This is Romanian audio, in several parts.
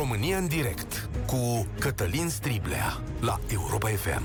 România în direct cu Cătălin Striblea la Europa FM.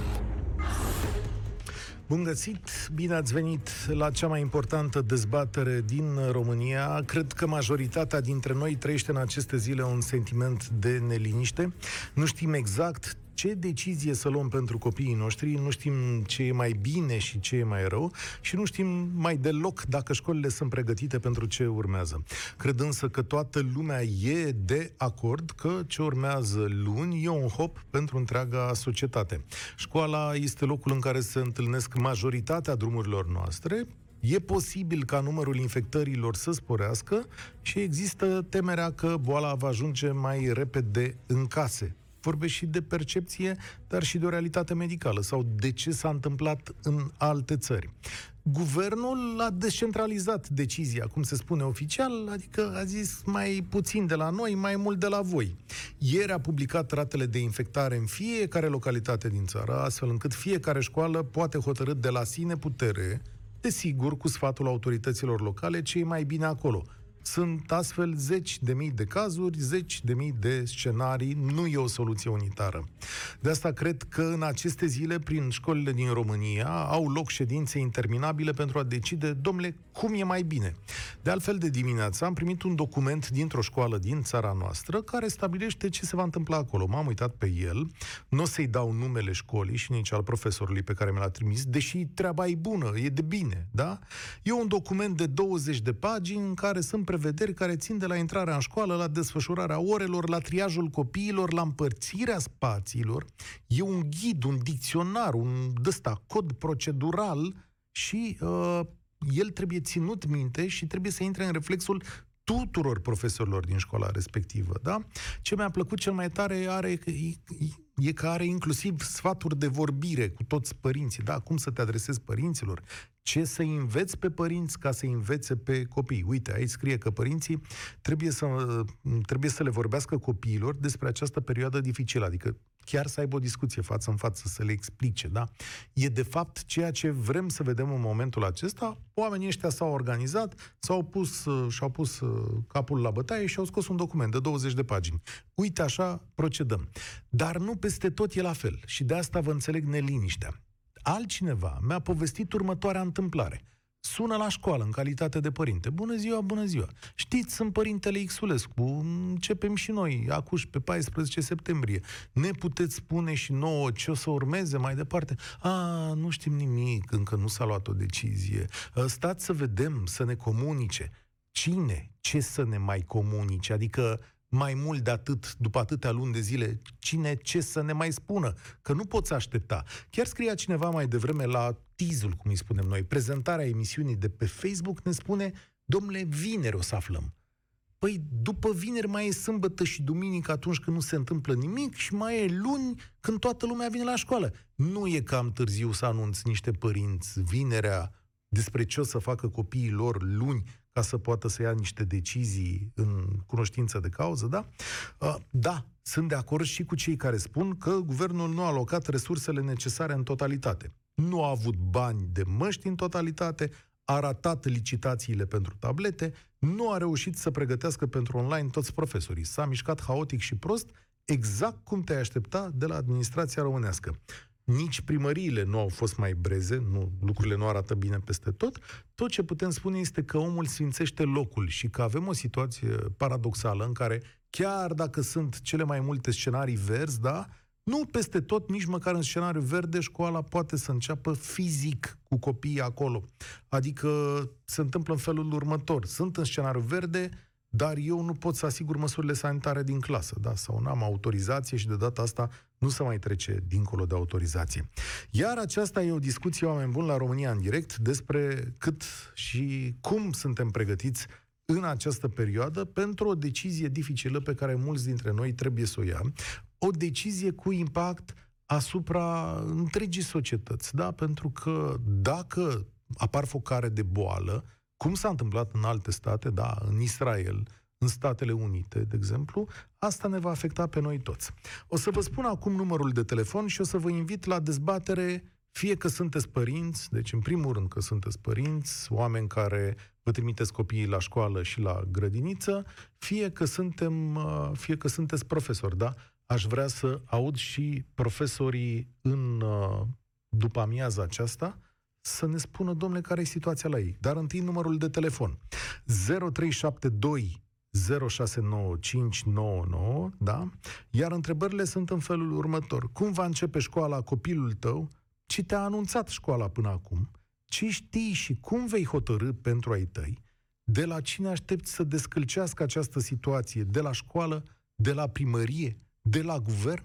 Bun găsit, bine ați venit la cea mai importantă dezbatere din România. Cred că majoritatea dintre noi trăiește în aceste zile un sentiment de neliniște. Nu știm exact ce decizie să luăm pentru copiii noștri, nu știm ce e mai bine și ce e mai rău și nu știm mai deloc dacă școlile sunt pregătite pentru ce urmează. Cred însă că toată lumea e de acord că ce urmează luni e un hop pentru întreaga societate. Școala este locul în care se întâlnesc majoritatea drumurilor noastre, E posibil ca numărul infectărilor să sporească și există temerea că boala va ajunge mai repede în case vorbești și de percepție, dar și de o realitate medicală sau de ce s-a întâmplat în alte țări. Guvernul a descentralizat decizia, cum se spune oficial, adică a zis mai puțin de la noi, mai mult de la voi. Ieri a publicat ratele de infectare în fiecare localitate din țară, astfel încât fiecare școală poate hotărâ de la sine putere, desigur cu sfatul autorităților locale, ce e mai bine acolo sunt astfel zeci de mii de cazuri, zeci de mii de scenarii, nu e o soluție unitară. De asta cred că în aceste zile, prin școlile din România, au loc ședințe interminabile pentru a decide, domnule, cum e mai bine. De altfel, de dimineață am primit un document dintr-o școală din țara noastră care stabilește ce se va întâmpla acolo. M-am uitat pe el, nu o să-i dau numele școlii și nici al profesorului pe care mi l-a trimis, deși treaba e bună, e de bine, da? E un document de 20 de pagini în care sunt prevederi care țin de la intrarea în școală, la desfășurarea orelor, la triajul copiilor, la împărțirea spațiilor. E un ghid, un dicționar, un dăsta, cod procedural și uh, el trebuie ținut minte și trebuie să intre în reflexul tuturor profesorilor din școala respectivă. Da? Ce mi-a plăcut cel mai tare are, e că are inclusiv sfaturi de vorbire cu toți părinții. Da? Cum să te adresezi părinților, ce să înveți pe părinți ca să învețe pe copii. Uite, aici scrie că părinții trebuie să, trebuie să le vorbească copiilor despre această perioadă dificilă, adică chiar să aibă o discuție față în față, să le explice, da? E de fapt ceea ce vrem să vedem în momentul acesta. Oamenii ăștia s-au organizat, s-au pus, și-au pus uh, capul la bătaie și au scos un document de 20 de pagini. Uite, așa procedăm. Dar nu peste tot e la fel și de asta vă înțeleg neliniștea altcineva mi-a povestit următoarea întâmplare. Sună la școală în calitate de părinte. Bună ziua, bună ziua. Știți, sunt părintele Xulescu. Începem și noi, acuși, pe 14 septembrie. Ne puteți spune și nouă ce o să urmeze mai departe? A, nu știm nimic, încă nu s-a luat o decizie. Stați să vedem, să ne comunice. Cine? Ce să ne mai comunice? Adică mai mult de atât, după atâtea luni de zile, cine ce să ne mai spună, că nu poți aștepta. Chiar scria cineva mai devreme la tizul, cum îi spunem noi, prezentarea emisiunii de pe Facebook ne spune, domnule, vineri o să aflăm. Păi după vineri mai e sâmbătă și duminică atunci când nu se întâmplă nimic și mai e luni când toată lumea vine la școală. Nu e cam târziu să anunți niște părinți vinerea despre ce o să facă copiii lor luni ca să poată să ia niște decizii în cunoștință de cauză, da? Uh, da, sunt de acord și cu cei care spun că guvernul nu a alocat resursele necesare în totalitate. Nu a avut bani de măști în totalitate, a ratat licitațiile pentru tablete, nu a reușit să pregătească pentru online toți profesorii. S-a mișcat haotic și prost, exact cum te-ai aștepta de la administrația românească nici primăriile nu au fost mai breze, nu, lucrurile nu arată bine peste tot. Tot ce putem spune este că omul sfințește locul și că avem o situație paradoxală în care, chiar dacă sunt cele mai multe scenarii verzi, da, nu peste tot, nici măcar în scenariu verde, școala poate să înceapă fizic cu copiii acolo. Adică se întâmplă în felul următor. Sunt în scenariu verde, dar eu nu pot să asigur măsurile sanitare din clasă, da? sau n-am autorizație și de data asta nu se mai trece dincolo de autorizație. Iar aceasta e o discuție, oameni buni, la România în direct despre cât și cum suntem pregătiți în această perioadă pentru o decizie dificilă pe care mulți dintre noi trebuie să o ia. O decizie cu impact asupra întregii societăți, da? Pentru că dacă apar focare de boală, cum s-a întâmplat în alte state, da, în Israel, în Statele Unite, de exemplu, asta ne va afecta pe noi toți. O să vă spun acum numărul de telefon și o să vă invit la dezbatere, fie că sunteți părinți, deci în primul rând că sunteți părinți, oameni care vă trimiteți copiii la școală și la grădiniță, fie că suntem, uh, fie că sunteți profesori, da? Aș vrea să aud și profesorii în uh, după amiaza aceasta să ne spună, domnule, care e situația la ei. Dar întâi numărul de telefon. 0372 069599, da? Iar întrebările sunt în felul următor. Cum va începe școala copilul tău? Ce te-a anunțat școala până acum? Ce știi și cum vei hotărâ pentru ai tăi? De la cine aștepți să descălcească această situație? De la școală? De la primărie? De la guvern?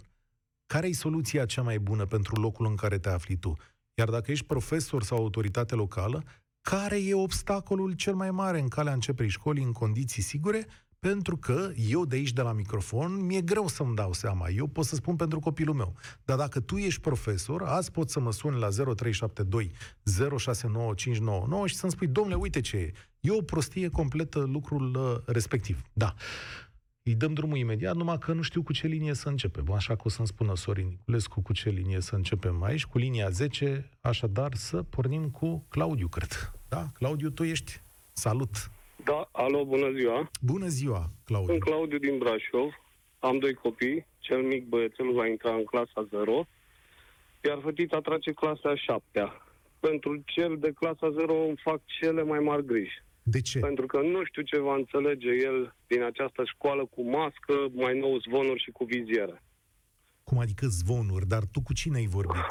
Care e soluția cea mai bună pentru locul în care te afli tu? Iar dacă ești profesor sau autoritate locală, care e obstacolul cel mai mare în calea începerii școlii în condiții sigure? Pentru că eu de aici, de la microfon, mi-e greu să-mi dau seama. Eu pot să spun pentru copilul meu. Dar dacă tu ești profesor, azi poți să mă suni la 0372 069599 și să-mi spui, domnule, uite ce e. E o prostie completă lucrul uh, respectiv. Da. Îi dăm drumul imediat, numai că nu știu cu ce linie să începem. Așa că o să-mi spună Sorin Niculescu cu ce linie să începem aici, cu linia 10, așadar să pornim cu Claudiu, cred. Da, Claudiu, tu ești. Salut! Da, alo, bună ziua. Bună ziua, Claudiu. Sunt Claudiu din Brașov. Am doi copii. Cel mic băiețel va intra în clasa 0, iar fătița trage clasa 7 Pentru cel de clasa 0 îmi fac cele mai mari griji. De ce? Pentru că nu știu ce va înțelege el din această școală cu mască, mai nou zvonuri și cu viziere. Cum adică zvonuri? Dar tu cu cine ai vorbit?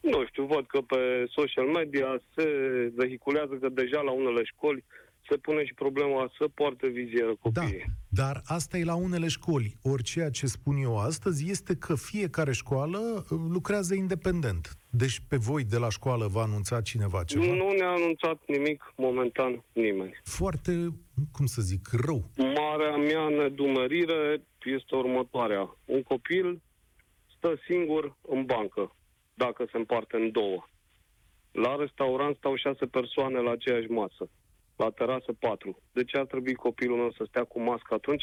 Nu știu, văd că pe social media se vehiculează că deja la unele școli se pune și problema să poartă vizieră copiii. Da, dar asta e la unele școli. Ori ceea ce spun eu astăzi este că fiecare școală uh, lucrează independent. Deci pe voi de la școală va anunța cineva ceva? Nu ne-a anunțat nimic momentan nimeni. Foarte, cum să zic, rău. Marea mea nedumerire este următoarea. Un copil stă singur în bancă, dacă se împarte în două. La restaurant stau șase persoane la aceeași masă la terasă 4. De ce ar trebui copilul meu să stea cu mască atunci?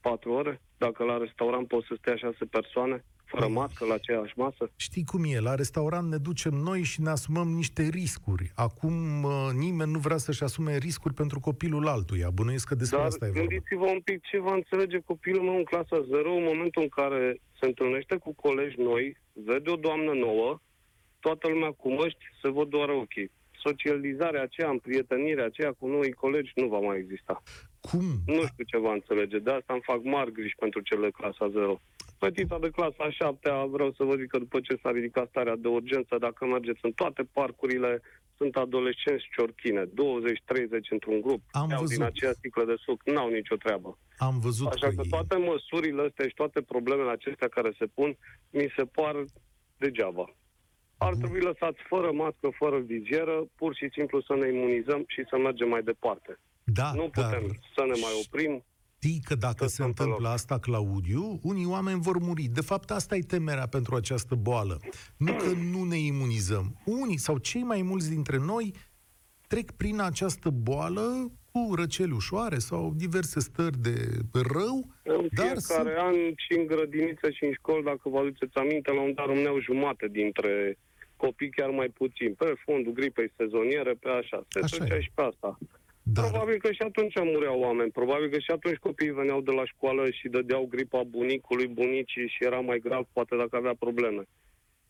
4 ore? Dacă la restaurant pot să stea 6 persoane fără păi, mască la aceeași masă? Știi cum e, la restaurant ne ducem noi și ne asumăm niște riscuri. Acum uh, nimeni nu vrea să-și asume riscuri pentru copilul altuia. Bănuiesc că despre Dar asta e vorba. gândiți-vă un pic ce va înțelege copilul meu în clasa 0 în momentul în care se întâlnește cu colegi noi, vede o doamnă nouă, toată lumea cu măști, se văd doar ochii socializarea aceea, împrietenirea aceea cu noi colegi nu va mai exista. Cum? Nu știu ce va înțelege. De asta îmi fac mari griji pentru cele clasa 0. Fetița de clasa 7 vreau să vă zic că după ce s-a ridicat starea de urgență, dacă mergeți în toate parcurile, sunt adolescenți ciorchine, 20-30 într-un grup, Am văzut. din aceea sticlă de suc, n-au nicio treabă. Am văzut Așa că, că toate măsurile astea și toate problemele acestea care se pun, mi se par degeaba ar trebui lăsați fără mască, fără vizieră, pur și simplu să ne imunizăm și să mergem mai departe. Da, nu putem dar... să ne mai oprim. Știi că dacă se întâmplă asta, Claudiu, unii oameni vor muri. De fapt, asta e temerea pentru această boală. Nu că nu ne imunizăm. Unii sau cei mai mulți dintre noi trec prin această boală cu răceli ușoare sau diverse stări de rău. În dar fiecare sunt... an și în grădiniță și în școli, dacă vă aduceți aminte, la un dar rămâneau jumate dintre copii chiar mai puțin, pe fondul gripei sezoniere, pe așa. Se așa trecea și pe asta. Dar... Probabil că și atunci mureau oameni, probabil că și atunci copiii veneau de la școală și dădeau gripa bunicului, bunicii și era mai grav, poate dacă avea probleme.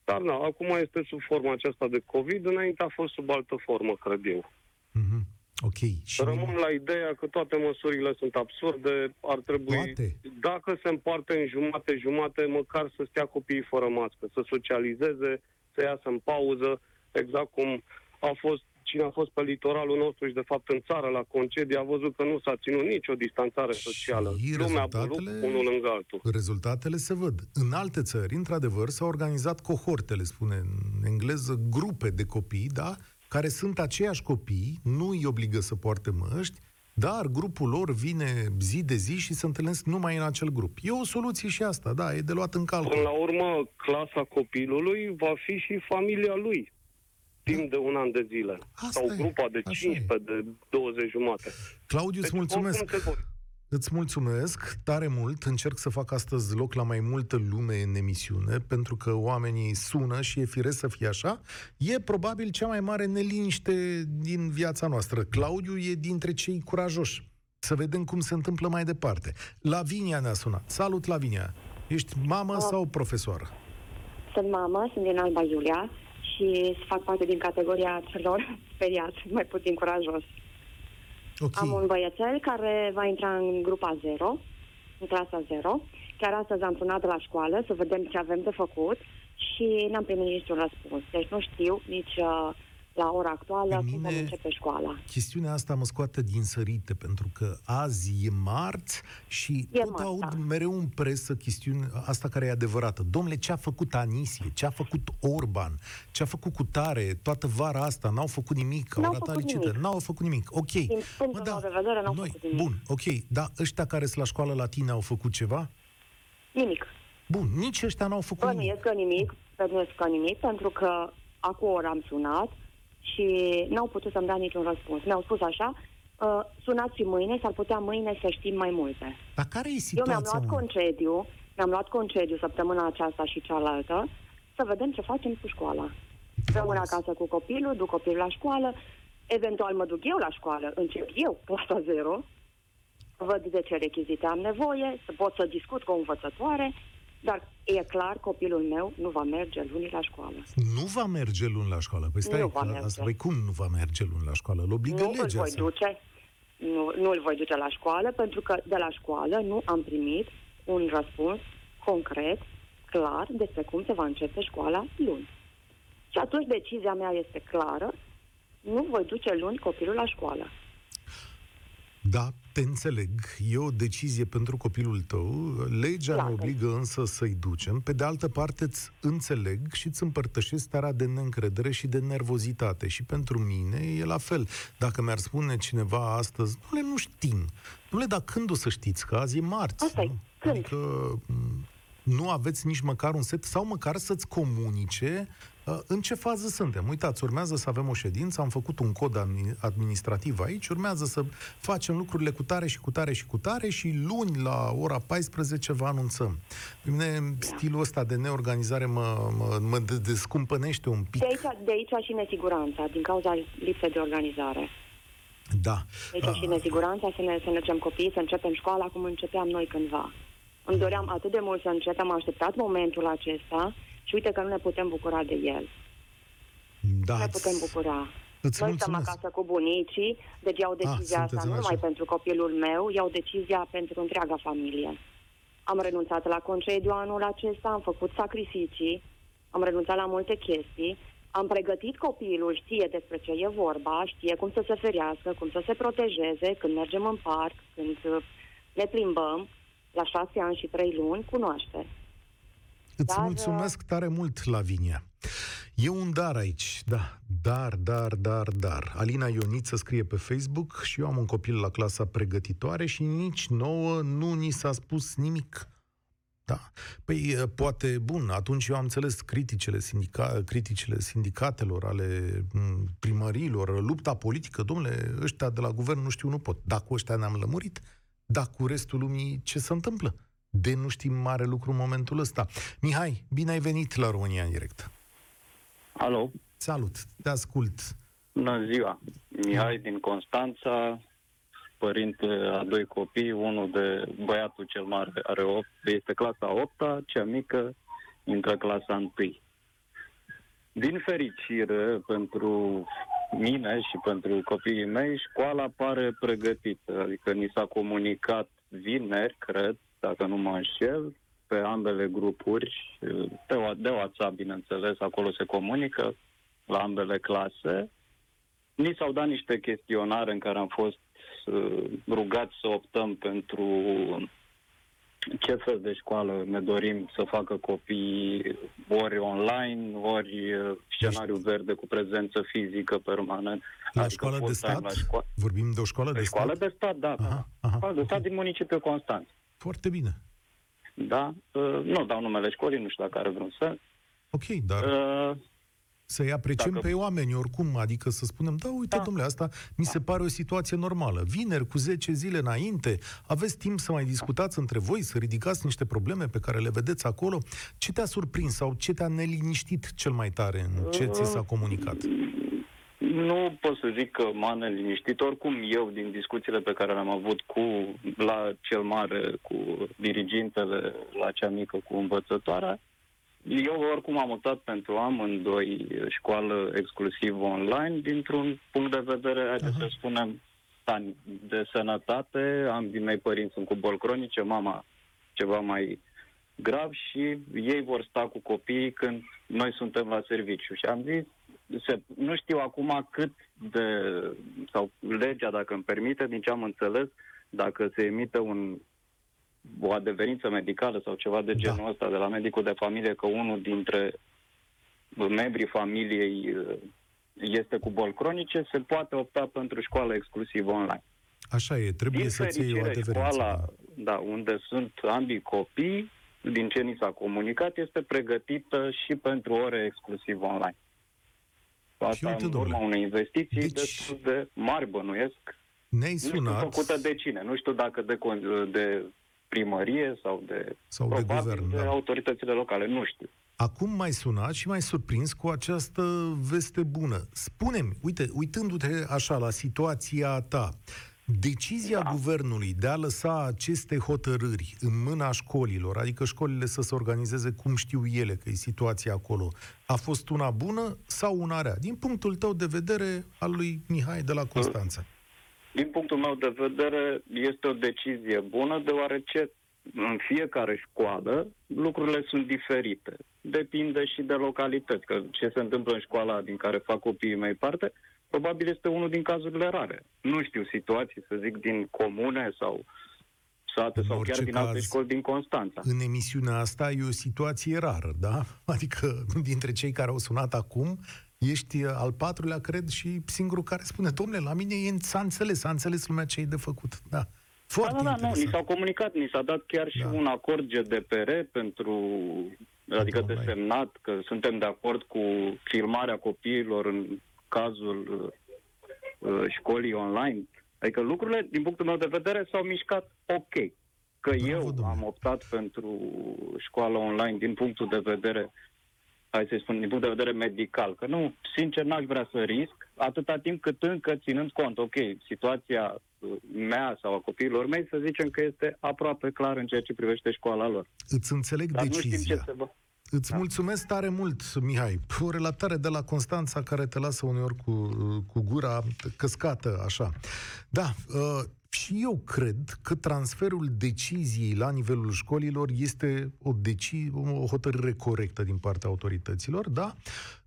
Dar na, acum este sub forma aceasta de COVID, înainte a fost sub altă formă, cred eu. Mm-hmm. Ok. Și Rămân la ideea că toate măsurile sunt absurde, ar trebui, toate. dacă se împarte în jumate-jumate, măcar să stea copiii fără mască, să socializeze, să iasă în pauză, exact cum a fost cine a fost pe litoralul nostru și, de fapt, în țară, la concedii, a văzut că nu s-a ținut nicio distanțare socială. Și Lumea rezultatele, unul lângă altul. Rezultatele se văd. În alte țări, într-adevăr, s-au organizat cohorte, le spune în engleză, grupe de copii, da? Care sunt aceiași copii, nu îi obligă să poarte măști, dar grupul lor vine zi de zi și se întâlnesc numai în acel grup. E o soluție și asta, da, e de luat în calcul. Până la urmă, clasa copilului va fi și familia lui timp da. de un an de zile. Asta sau e, grupa de 15, e. de 20 jumate. Claudiu, deci, îți mulțumesc. Îți mulțumesc tare mult. Încerc să fac astăzi loc la mai multă lume în emisiune, pentru că oamenii sună și e firesc să fie așa. E probabil cea mai mare neliniște din viața noastră. Claudiu e dintre cei curajoși. Să vedem cum se întâmplă mai departe. Lavinia ne-a sunat. Salut, Lavinia! Ești mamă sau profesoară? Sunt mamă, sunt din Alba Iulia și fac parte din categoria celor speriați, mai puțin curajos. Okay. Am un băiețel care va intra în grupa 0, în clasa 0. Chiar astăzi am sunat la școală să vedem ce avem de făcut și n-am primit niciun răspuns. Deci nu știu nici uh, la ora actuală Pe cum vom începe școala. Chestiunea asta mă scoate din sărite, pentru că azi e marți și E tot marți, aud da. mereu în presă chestiune asta care e adevărată. Domnule, ce a făcut Anisie, ce a făcut Orban, ce a făcut cu tare, toată vara asta, n-au făcut nimic, au N-au ratat făcut licite, nimic. n-au făcut nimic. Ok. Din punctul Mă, da, meu de vedere, n-au noi, făcut nimic. Bun, ok, dar ăștia care sunt la școală la tine au făcut ceva? Nimic. Bun, nici ăștia n-au făcut nimic. Bănuiesc că nimic, bănuiesc că nimic, pentru că acum o oră am sunat și n-au putut să-mi dea niciun răspuns. Mi-au spus așa, uh, sunați și mâine, s-ar putea mâine să știm mai multe. Dar care e Eu situația? mi-am luat mă? concediu, mi-am luat concediu săptămâna aceasta și cealaltă, să vedem ce facem cu școala. Rămân acasă cu copilul, duc copilul la școală, eventual mă duc eu la școală, încep eu clasa 0, văd de ce rechizite am nevoie, să pot să discut cu o învățătoare, dar e clar, copilul meu nu va merge luni la școală. Nu va merge luni la școală. Păi stai, Nu va că merge. asta, păi cum nu va merge luni la școală? Îl obligă nu îl legea voi să... duce, nu, nu îl voi duce la școală, pentru că de la școală nu am primit un răspuns concret, clar, despre cum se va începe școala luni. Și atunci decizia mea este clară, nu voi duce luni copilul la școală. Da, te înțeleg. E o decizie pentru copilul tău. Legea ne Lasă-l. obligă însă să-i ducem. Pe de altă parte, îți înțeleg și îți împărtășesc starea de neîncredere și de nervozitate. Și pentru mine e la fel. Dacă mi-ar spune cineva astăzi, nu nu știm. Nu dar când o să știți? Că azi e marți. Asta-i. nu? Când? Adică m, nu aveți nici măcar un set sau măcar să-ți comunice uh, în ce fază suntem. Uitați, urmează să avem o ședință, am făcut un cod admi- administrativ aici, urmează să facem lucrurile cu tare și cu tare și cu tare și luni la ora 14 vă anunțăm. Pe mine stilul ăsta de neorganizare mă, mă, mă de- descumpănește un pic. De aici, de aici și nesiguranța, din cauza lipsei de organizare. Da. De aici și nesiguranța să ne, să ne ducem copiii, să începem școala cum începeam noi cândva. Îmi doream atât de mult să începem, am așteptat momentul acesta și uite că nu ne putem bucura de el. Da, Nu ne putem bucura. Îți Noi stăm mulțumesc. acasă cu bunicii, deci iau decizia Ah, asta sunteți nu în numai așa. pentru copilul meu, iau decizia pentru întreaga familie. Am renunțat la concediu anul acesta, am făcut sacrificii, am renunțat la multe chestii, am pregătit copilul, știe despre ce e vorba, știe cum să se ferească, cum să se protejeze, când mergem în parc, când uh, ne plimbăm, la șase ani și trei luni, cunoaște. Îți Dar, mulțumesc tare mult, Lavinia. E un dar aici, da. Dar, dar, dar, dar. Alina Ioniță scrie pe Facebook și eu am un copil la clasa pregătitoare și nici nouă nu ni s-a spus nimic. Da. Păi, poate, bun, atunci eu am înțeles criticele, sindica- criticile sindicatelor, ale m, primăriilor, lupta politică. Domnule, ăștia de la guvern nu știu, nu pot. Dacă cu ăștia ne-am lămurit, dar cu restul lumii ce se întâmplă? De nu știm mare lucru în momentul ăsta. Mihai, bine ai venit la România în direct. Alo, Salut, te ascult. bună ziua. Mihai din Constanța, părinte a doi copii, unul de băiatul cel mare are 8, este clasa 8 cea mică intră clasa 1. Din fericire pentru mine și pentru copiii mei, școala pare pregătită, adică ni s-a comunicat vineri, cred, dacă nu mă înșel, pe ambele grupuri, de, Wha- de WhatsApp, bineînțeles, acolo se comunică la ambele clase. Ni s-au dat niște chestionare în care am fost uh, rugați să optăm pentru ce fel de școală ne dorim să facă copiii, ori online, ori uh, scenariu verde cu prezență fizică permanent. La Adică școală de full-time stat? La școală, Vorbim de o școală de, de școală stat? de stat, da. da. Aha, aha, Școală de stat ok. din municipiul Constanța. Foarte bine. Da? Uh, nu dau numele școlii, nu știu dacă are vreun sens. Ok, dar Uh, Să-i apreciem Dacă... pe oameni oricum, adică să spunem, da, uite, da. domnule, asta mi se pare o situație normală. Vineri, cu 10 zile înainte, aveți timp să mai discutați între voi, să ridicați niște probleme pe care le vedeți acolo. Ce te-a surprins sau ce te-a neliniștit cel mai tare în ce ți s-a comunicat? Nu pot să zic că m-a neliniștit. Oricum, eu, din discuțiile pe care le-am avut cu la cel mare, cu dirigintele, la cea mică, cu învățătoarea, eu oricum am optat pentru amândoi școală exclusiv online, dintr-un punct de vedere, haideți să spunem, de sănătate. Ambii mei părinți sunt cu boli cronice, mama ceva mai grav și ei vor sta cu copiii când noi suntem la serviciu. Și am zis, se, nu știu acum cât de, sau legea, dacă îmi permite, din ce am înțeles, dacă se emite un, o adeverință medicală sau ceva de da. genul da. ăsta de la medicul de familie că unul dintre membrii familiei uh, este cu boli cronice, se poate opta pentru școală exclusiv online. Așa e, trebuie din să-ți iei o adeverință. Școala, da, unde sunt ambii copii, din ce ni s-a comunicat, este pregătită și pentru ore exclusiv online. Asta uite, în urma unei investiții deci... destul de mari, bănuiesc. Ne-ai sunat... Nu știu făcută de cine, nu știu dacă de, de primărie sau de, sau de, guvern, de da. autoritățile locale, nu știu. Acum mai sunat și mai surprins cu această veste bună. Spune-mi, uite, uitându-te așa la situația ta, Decizia da. guvernului de a lăsa aceste hotărâri în mâna școlilor, adică școlile să se organizeze cum știu ele că e situația acolo, a fost una bună sau una rea? Din punctul tău de vedere al lui Mihai de la Constanța. Din punctul meu de vedere, este o decizie bună, deoarece în fiecare școală lucrurile sunt diferite. Depinde și de localități, că ce se întâmplă în școala din care fac copiii mei parte, probabil este unul din cazurile rare. Nu știu situații, să zic, din comune sau sate în sau chiar din caz, alte școli din Constanța. În emisiunea asta e o situație rară, da? Adică dintre cei care au sunat acum, ești al patrulea, cred, și singurul care spune, domnule, la mine e, s-a înțeles, s-a înțeles lumea ce e de făcut. Da. Foarte da, da, da, nu, ni s-au comunicat, ni s-a dat chiar și da. un acord GDPR pentru, adică de semnat, că suntem de acord cu filmarea copiilor în cazul uh, uh, școlii online. Adică lucrurile, din punctul meu de vedere, s-au mișcat ok. Că Bravo, eu domnule. am optat pentru școală online din punctul de vedere, hai să spun, din punct de vedere medical. Că nu, sincer, n-aș vrea să risc, atâta timp cât încă ținând cont, ok, situația uh, mea sau a copiilor mei, să zicem că este aproape clar în ceea ce privește școala lor. Îți înțeleg Dar decizia. Nu știm ce se va... Îți da. mulțumesc tare mult, Mihai. O relatare de la Constanța care te lasă uneori cu, cu gura căscată, așa. Da, uh, și eu cred că transferul deciziei la nivelul școlilor este o, deci, o hotărâre corectă din partea autorităților, da?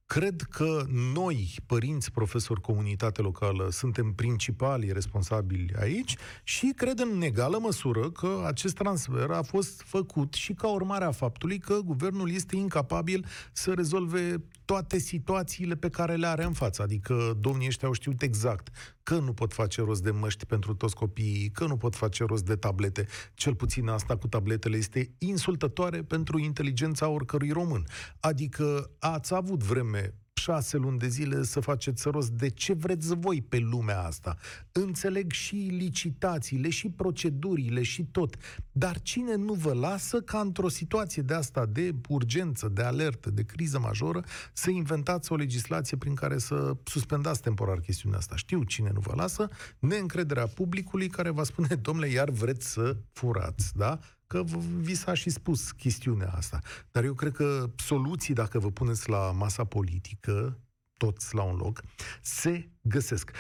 Cred că noi, părinți, profesori, comunitate locală, suntem principalii responsabili aici și cred în egală măsură că acest transfer a fost făcut și ca urmare a faptului că guvernul este incapabil să rezolve toate situațiile pe care le are în față. Adică domnii ăștia au știut exact că nu pot face rost de măști pentru toți copiii, că nu pot face rost de tablete. Cel puțin asta cu tabletele este insultătoare pentru inteligența oricărui român. Adică ați avut vreme șase luni de zile să faceți rost de ce vreți voi pe lumea asta. Înțeleg și licitațiile, și procedurile, și tot. Dar cine nu vă lasă ca într-o situație de asta de urgență, de alertă, de criză majoră, să inventați o legislație prin care să suspendați temporar chestiunea asta? Știu cine nu vă lasă, neîncrederea publicului care va spune, domnule, iar vreți să furați, da? Că vi s-a și spus chestiunea asta. Dar eu cred că soluții, dacă vă puneți la masa politică, toți la un loc, se găsesc. 0372069599.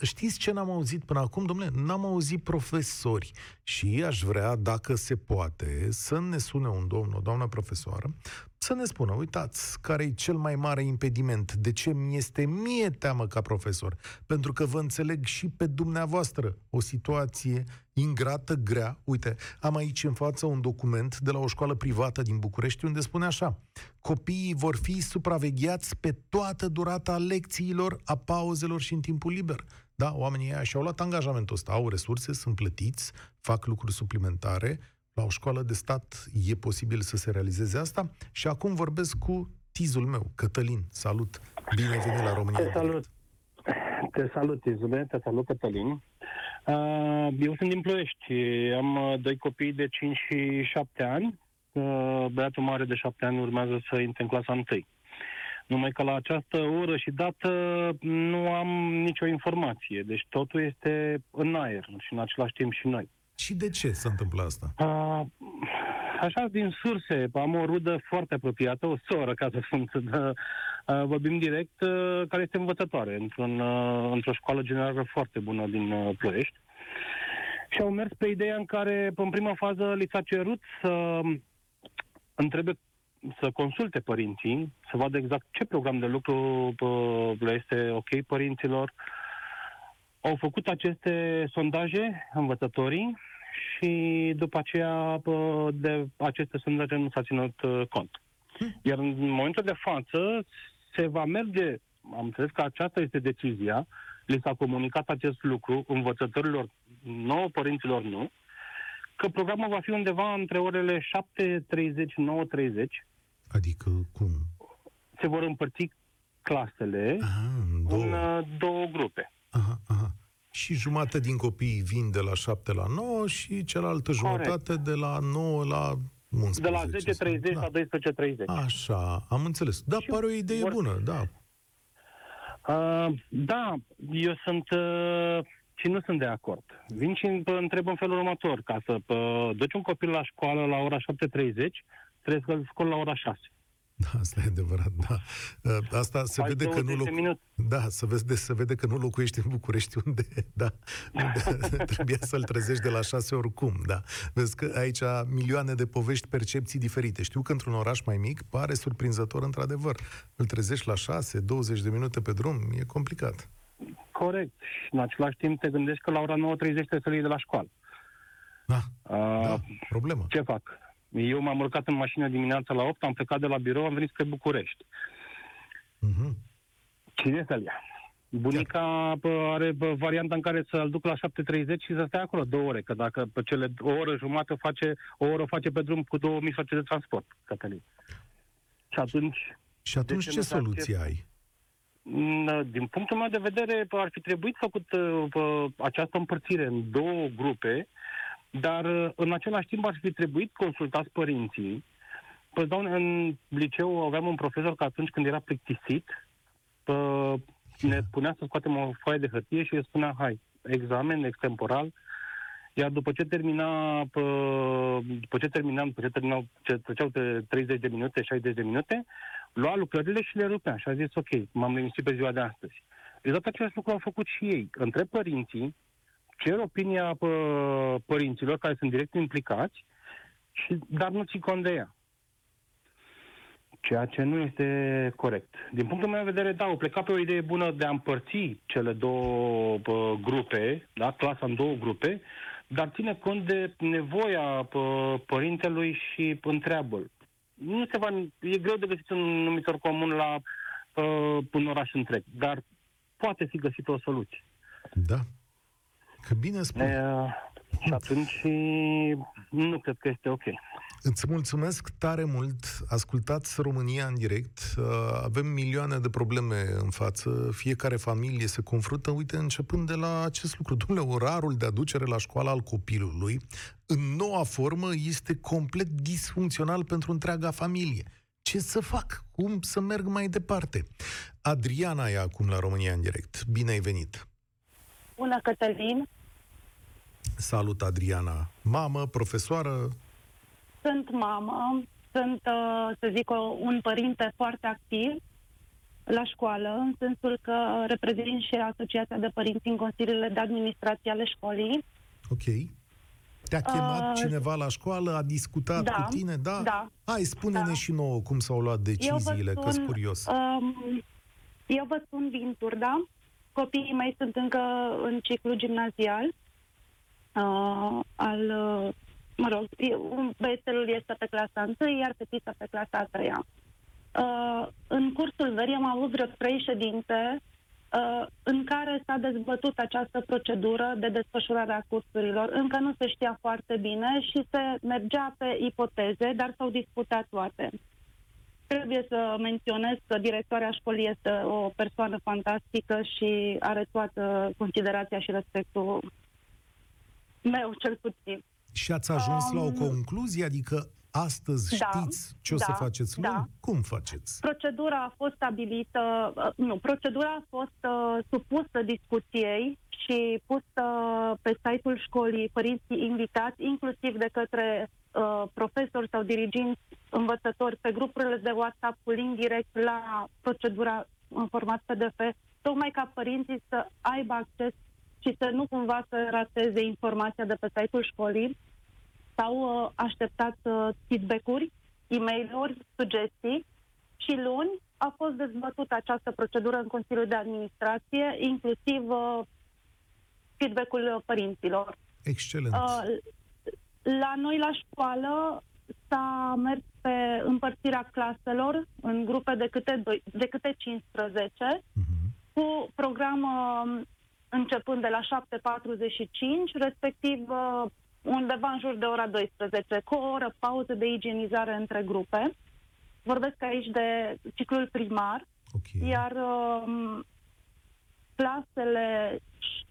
Știți ce n-am auzit până acum, domnule? N-am auzit profesori și aș vrea, dacă se poate, să ne sune un domn, o doamnă profesoară, să ne spună, uitați, care e cel mai mare impediment, de ce mi este mie teamă ca profesor, pentru că vă înțeleg și pe dumneavoastră o situație ingrată, grea. Uite, am aici în față un document de la o școală privată din București unde spune așa, copiii vor fi supravegheați pe toată durata lecțiilor, a pauzelor și în timpul liber. Da, oamenii ăia și-au luat angajamentul ăsta, au resurse, sunt plătiți, fac lucruri suplimentare, La o școală de stat e posibil să se realizeze asta? Și acum vorbesc cu tizul meu, Cătălin. Salut! Bine ai venit la România. Te salut! Te salut, Izule, te salut, Cătălin. Uh, eu sunt din Ploiești. Am uh, doi copii de 5 și 7 ani. Uh, băiatul mare de 7 ani urmează să intre în clasa 1. Numai că la această oră și dată nu am nicio informație. Deci totul este în aer și în același timp și noi. Și de ce se întâmplă asta? Uh, așa, din surse, am o rudă foarte apropiată, o soră, ca să spun, să uh, vorbim direct, uh, care este învățătoare într-un, uh, într-o școală generală foarte bună din uh, Ploiești. Și au mers pe ideea în care, în prima fază, li s-a cerut să întrebe să consulte părinții, să vadă exact ce program de lucru le este ok părinților. Au făcut aceste sondaje învățătorii și după aceea de aceste sondaje nu s-a ținut uh, cont. Hm. Iar în momentul de față se va merge, am înțeles că aceasta este decizia, li s-a comunicat acest lucru învățătorilor, nouă părinților nu, că programul va fi undeva între orele 7.30-9.30 Adică cum? Se vor împărți clasele aha, în două, în, uh, două grupe. Aha, aha. Și jumătate din copii vin de la 7 la 9 și cealaltă Corect. jumătate de la 9 la 11. De la 10.30 da. la 12.30. Așa, am înțeles. Da, și pare o idee vor... bună, da. Uh, da, eu sunt uh, și nu sunt de acord. Vin și întreb în felul următor, ca să uh, duci un copil la școală la ora 7.30, trebuie să-l scol la ora 6. Da, asta e adevărat, da. Ă, asta se Ai vede că nu loc... Da, se vede, se vede că nu locuiești în București unde, da, unde trebuia să-l trezești de la șase oricum, da. Vezi că aici milioane de povești, percepții diferite. Știu că într-un oraș mai mic pare surprinzător într-adevăr. Îl trezești la șase, 20 de minute pe drum, e complicat. Corect. Și în același timp te gândești că la ora 9.30 trebuie să-l iei de la școală. Da, uh, da, problemă. Ce fac? Eu m-am urcat în mașină dimineața la 8, am plecat de la birou, am venit spre București. Uh-huh. Cine să-l ia? Bunica are varianta în care să-l duc la 7.30 și să stea acolo două ore, că dacă pe cele o oră jumătate face, o oră face pe drum cu două mijloace de transport, Cătălin. Și atunci... Și atunci ce, ce soluție ai? Din punctul meu de vedere, ar fi trebuit făcut uh, această împărțire în două grupe, dar uh, în același timp ar fi trebuit consultați părinții. Păi, doamne, în liceu aveam un profesor care atunci când era plictisit, pă, ne punea să scoatem o foaie de hârtie și îi spunea, hai, examen extemporal, iar după ce termina, pă, după ce terminam, după ce terminau, ce treceau de 30 de minute, 60 de minute, lua lucrările și le rupea și a zis, ok, m-am liniștit pe ziua de astăzi. Exact același lucru au făcut și ei. Între părinții, cer opinia pă, părinților care sunt direct implicați, și, dar nu ții cont de ea. Ceea ce nu este corect. Din punctul meu de vedere, da, au plecat pe o idee bună de a împărți cele două pă, grupe, da, clasa în două grupe, dar ține cont de nevoia pă, părintelui și întreabă Nu se va, e greu de găsit un numitor comun la pă, un oraș întreg, dar poate fi găsită o soluție. Da, Că bine spui. și atunci nu cred că este ok. Îți mulțumesc tare mult. Ascultați România în direct. Avem milioane de probleme în față. Fiecare familie se confruntă, uite, începând de la acest lucru. Domnule, orarul de aducere la școală al copilului, în noua formă, este complet disfuncțional pentru întreaga familie. Ce să fac? Cum să merg mai departe? Adriana e acum la România în direct. Bine ai venit! Bună, Cătălin! Salut, Adriana! Mamă, profesoară? Sunt mamă, sunt, uh, să zic, un părinte foarte activ la școală, în sensul că reprezint și Asociația de Părinți în Consiliile de Administrație ale școlii. Ok. Te-a chemat uh, cineva la școală, a discutat da, cu tine, da? Da. Hai, spune-ne da. și nouă cum s-au luat deciziile, că sunt curios. Um, eu vă spun din Turda, Copiii mei sunt încă în ciclu gimnazial. Uh, al, uh, mă rog, un băiețelul este pe clasa 1, iar fetița pe clasa 3 uh, În cursul verii am avut vreo trei ședințe uh, în care s-a dezbătut această procedură de desfășurare a cursurilor. Încă nu se știa foarte bine și se mergea pe ipoteze, dar s-au discutat toate. Trebuie să menționez că directoarea școlii este o persoană fantastică și are toată considerația și respectul meu, cel puțin. Și ați ajuns um, la o concluzie? Adică astăzi da, știți ce o da, să faceți luni? Da. Cum faceți? Procedura a fost stabilită, uh, nu, procedura a fost uh, supusă discuției și pusă pe site-ul școlii părinții invitați, inclusiv de către uh, profesori sau diriginți învățători pe grupurile de WhatsApp cu link direct la procedura în format PDF, tocmai ca părinții să aibă acces și să nu cumva să rateze informația de pe site-ul școlii. sau uh, așteptat uh, feedback-uri, e mail sugestii și luni a fost dezbătută această procedură în Consiliul de Administrație, inclusiv uh, feedback-ul părinților. Excelent. Uh, la noi la școală s-a mers pe împărțirea claselor în grupe de câte, doi, de câte 15, uh-huh. Mhm. cu program uh, începând de la 7.45, respectiv uh, undeva în jur de ora 12, cu o oră pauză de igienizare între grupe. Vorbesc aici de ciclul primar, okay. iar uh, clasele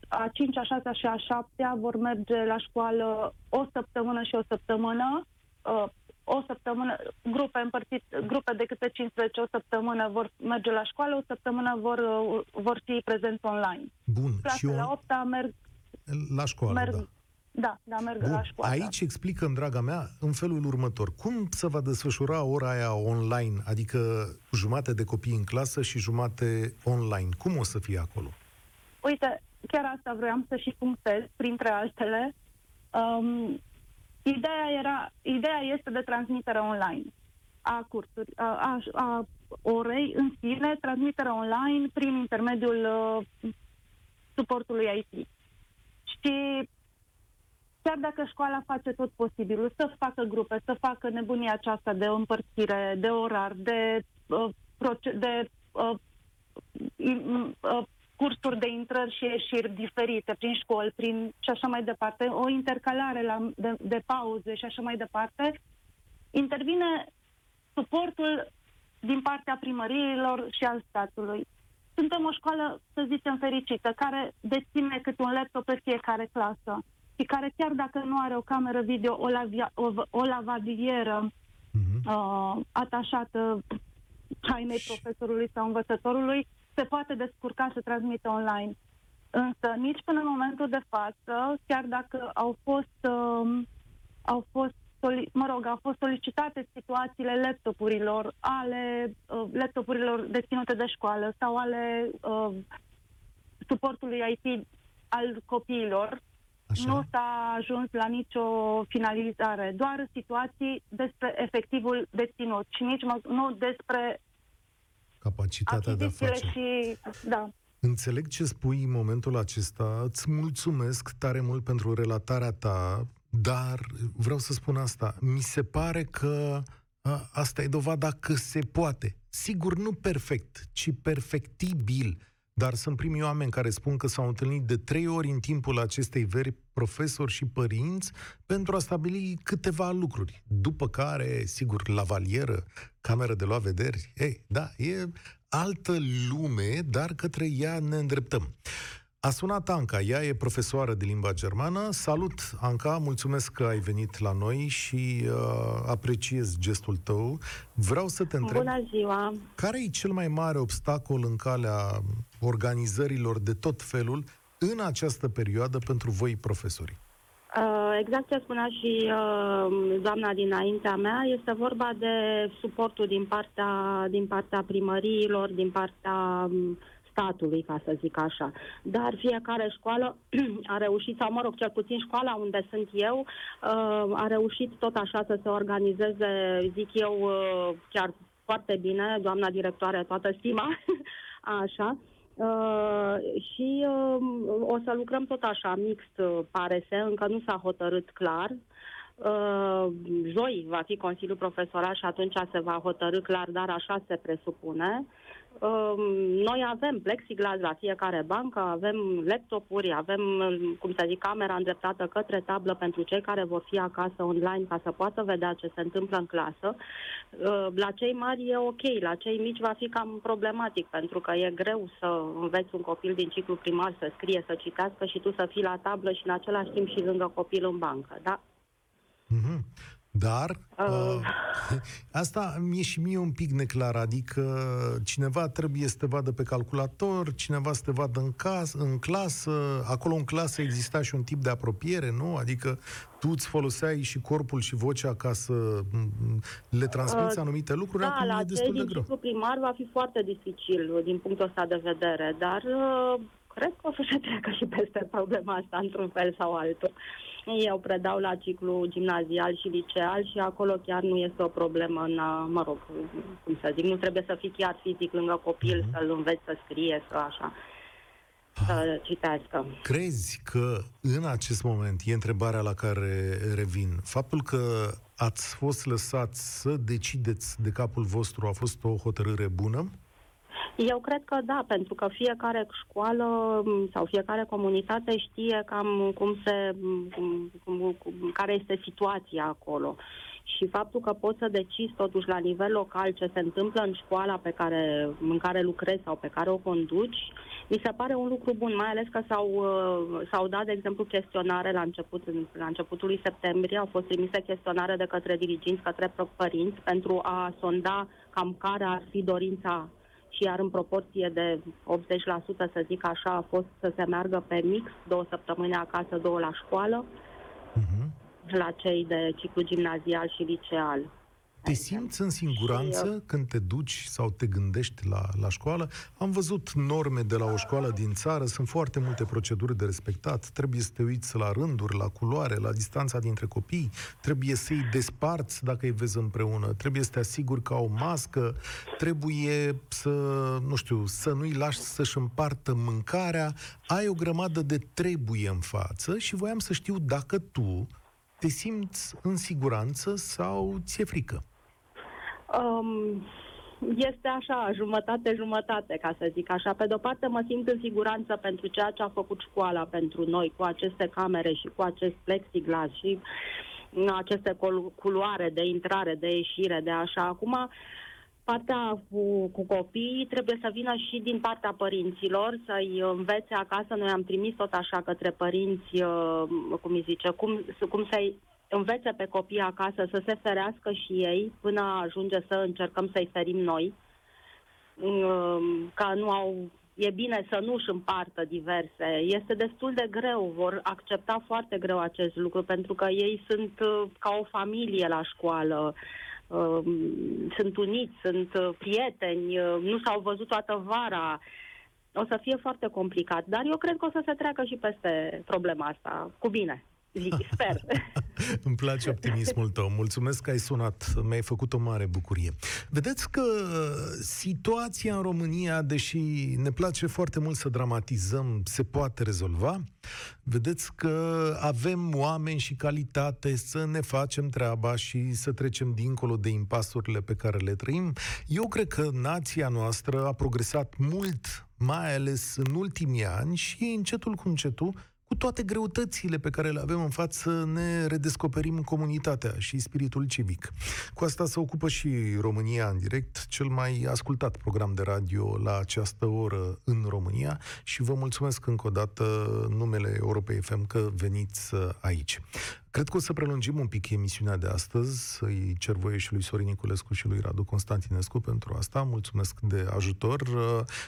a 5, a 6 și a 7 vor merge la școală o săptămână și o săptămână, uh, o săptămână, grupe împărțit, grupe de câte 15 o săptămână vor merge la școală, o săptămână vor, uh, vor fi prezenți online. Bun. Clasele și la 8 merg la școală, merg, da. Da, da, merg Bun. la școală. Aici explicăm, draga mea, în felul următor. Cum se va desfășura ora aia online, adică jumate de copii în clasă și jumate online? Cum o să fie acolo? Uite, chiar asta vreau să și punctez, printre altele. Um, ideea, era, ideea este de transmitere online a cursuri, a, a, a orei în sine, transmitere online prin intermediul uh, suportului IT. Și chiar dacă școala face tot posibilul să facă grupe, să facă nebunia aceasta de împărțire, de orar, de, uh, de uh, uh, cursuri de intrări și ieșiri diferite prin școli, prin și așa mai departe, o intercalare la, de, de pauze și așa mai departe, intervine suportul din partea primăriilor și al statului. Suntem o școală, să zicem, fericită, care deține câte un laptop pe fiecare clasă și care chiar dacă nu are o cameră video, o, lavia, o, o lavadieră uh-huh. uh, atașată hainei profesorului sau învățătorului, se poate descurca să transmită online. Însă nici până în momentul de față, chiar dacă au fost, uh, au fost mă rog, au fost solicitate situațiile laptopurilor, ale uh, laptopurilor deținute de școală sau ale uh, suportului IT al copiilor, Așa. nu s-a ajuns la nicio finalizare, doar situații despre efectivul deținut și nici mă, nu despre capacitatea de a face. Și, da. Înțeleg ce spui în momentul acesta, îți mulțumesc tare mult pentru relatarea ta, dar vreau să spun asta, mi se pare că a, asta e dovada că se poate. Sigur, nu perfect, ci perfectibil. Dar sunt primii oameni care spun că s-au întâlnit de trei ori în timpul acestei veri profesori și părinți pentru a stabili câteva lucruri. După care, sigur, lavalieră, cameră de luat vederi, ei, da, e altă lume, dar către ea ne îndreptăm. A sunat Anca, ea e profesoară de limba germană. Salut, Anca, mulțumesc că ai venit la noi și uh, apreciez gestul tău. Vreau să te întreb... Bună ziua! Care e cel mai mare obstacol în calea organizărilor de tot felul în această perioadă pentru voi profesori? Uh, exact ce spunea și uh, doamna dinaintea mea, este vorba de suportul din partea, din partea primăriilor, din partea um, statului, ca să zic așa. Dar fiecare școală a reușit, sau mă rog, cel puțin școala unde sunt eu, uh, a reușit tot așa să se organizeze, zic eu, uh, chiar foarte bine, doamna directoare, toată stima, așa. Uh, și uh, o să lucrăm tot așa, mixt, uh, pare să, încă nu s-a hotărât clar. Uh, joi va fi Consiliul Profesoral și atunci se va hotărâ clar, dar așa se presupune. Um, noi avem plexiglas la fiecare bancă, avem laptopuri, avem, cum să zic, camera îndreptată către tablă pentru cei care vor fi acasă online ca să poată vedea ce se întâmplă în clasă. Uh, la cei mari e ok, la cei mici va fi cam problematic pentru că e greu să înveți un copil din ciclu primar să scrie, să citească și tu să fii la tablă și în același timp și lângă copil în bancă. Da? Mm-hmm. Dar uh. Uh, asta mi-e și mie un pic neclar, adică cineva trebuie să te vadă pe calculator, cineva să te vadă în, cas, în clasă, acolo în clasă exista și un tip de apropiere, nu? Adică tu îți foloseai și corpul și vocea ca să le transmiți uh, anumite lucruri, da, acum la e destul de greu. primar va fi foarte dificil din punctul ăsta de vedere, dar uh, cred că o să se treacă și peste problema asta într-un fel sau altul. Eu predau la ciclu gimnazial și liceal și acolo chiar nu este o problemă în, mă rog, cum să zic, nu trebuie să fii chiar fizic lângă copil, mm-hmm. să-l înveți să scrie, să așa să citească. Crezi că în acest moment, e întrebarea la care revin, faptul că ați fost lăsați să decideți de capul vostru a fost o hotărâre bună? Eu cred că da, pentru că fiecare școală sau fiecare comunitate știe cam cum se, cum, cum, care este situația acolo. Și faptul că poți să decizi totuși la nivel local ce se întâmplă în școala pe care, în care lucrezi sau pe care o conduci, mi se pare un lucru bun, mai ales că s-au, uh, s-au dat, de exemplu, chestionare la, început, la începutul lui septembrie, au fost trimise chestionare de către diriginți, către părinți, pentru a sonda cam care ar fi dorința și iar în proporție de 80%, să zic așa, a fost să se meargă pe mix, două săptămâni acasă, două la școală, uh-huh. la cei de ciclu gimnazial și liceal. Te simți în siguranță și, când te duci sau te gândești la, la școală? Am văzut norme de la o școală din țară, sunt foarte multe proceduri de respectat, trebuie să te uiți la rânduri, la culoare, la distanța dintre copii, trebuie să-i desparți dacă îi vezi împreună, trebuie să te asiguri că au mască, trebuie să, nu știu, să nu-i lași să-și împartă mâncarea, ai o grămadă de trebuie în față și voiam să știu dacă tu te simți în siguranță sau ți-e frică? Um, este așa, jumătate-jumătate, ca să zic așa. Pe de-o parte mă simt în siguranță pentru ceea ce a făcut școala pentru noi, cu aceste camere și cu acest plexiglas și aceste culoare de intrare, de ieșire, de așa. Acum, partea cu, cu copiii trebuie să vină și din partea părinților, să-i învețe acasă. Noi am trimis tot așa către părinți, uh, cum îi zice, cum, cum să-i învețe pe copii acasă să se ferească și ei până ajunge să încercăm să-i ferim noi. Um, ca nu au e bine să nu își împartă diverse. Este destul de greu, vor accepta foarte greu acest lucru, pentru că ei sunt uh, ca o familie la școală, um, sunt uniți, sunt uh, prieteni, uh, nu s-au văzut toată vara. O să fie foarte complicat, dar eu cred că o să se treacă și peste problema asta, cu bine zic, sper. Îmi place optimismul tău. Mulțumesc că ai sunat. Mi-ai făcut o mare bucurie. Vedeți că situația în România, deși ne place foarte mult să dramatizăm, se poate rezolva. Vedeți că avem oameni și calitate să ne facem treaba și să trecem dincolo de impasurile pe care le trăim. Eu cred că nația noastră a progresat mult, mai ales în ultimii ani și încetul cu încetul cu toate greutățile pe care le avem în față, ne redescoperim comunitatea și spiritul civic. Cu asta se ocupă și România în direct, cel mai ascultat program de radio la această oră în România și vă mulțumesc încă o dată numele Europei FM că veniți aici. Cred că o să prelungim un pic emisiunea de astăzi, să-i cer voie și lui Sorin Niculescu și lui Radu Constantinescu pentru asta. Mulțumesc de ajutor.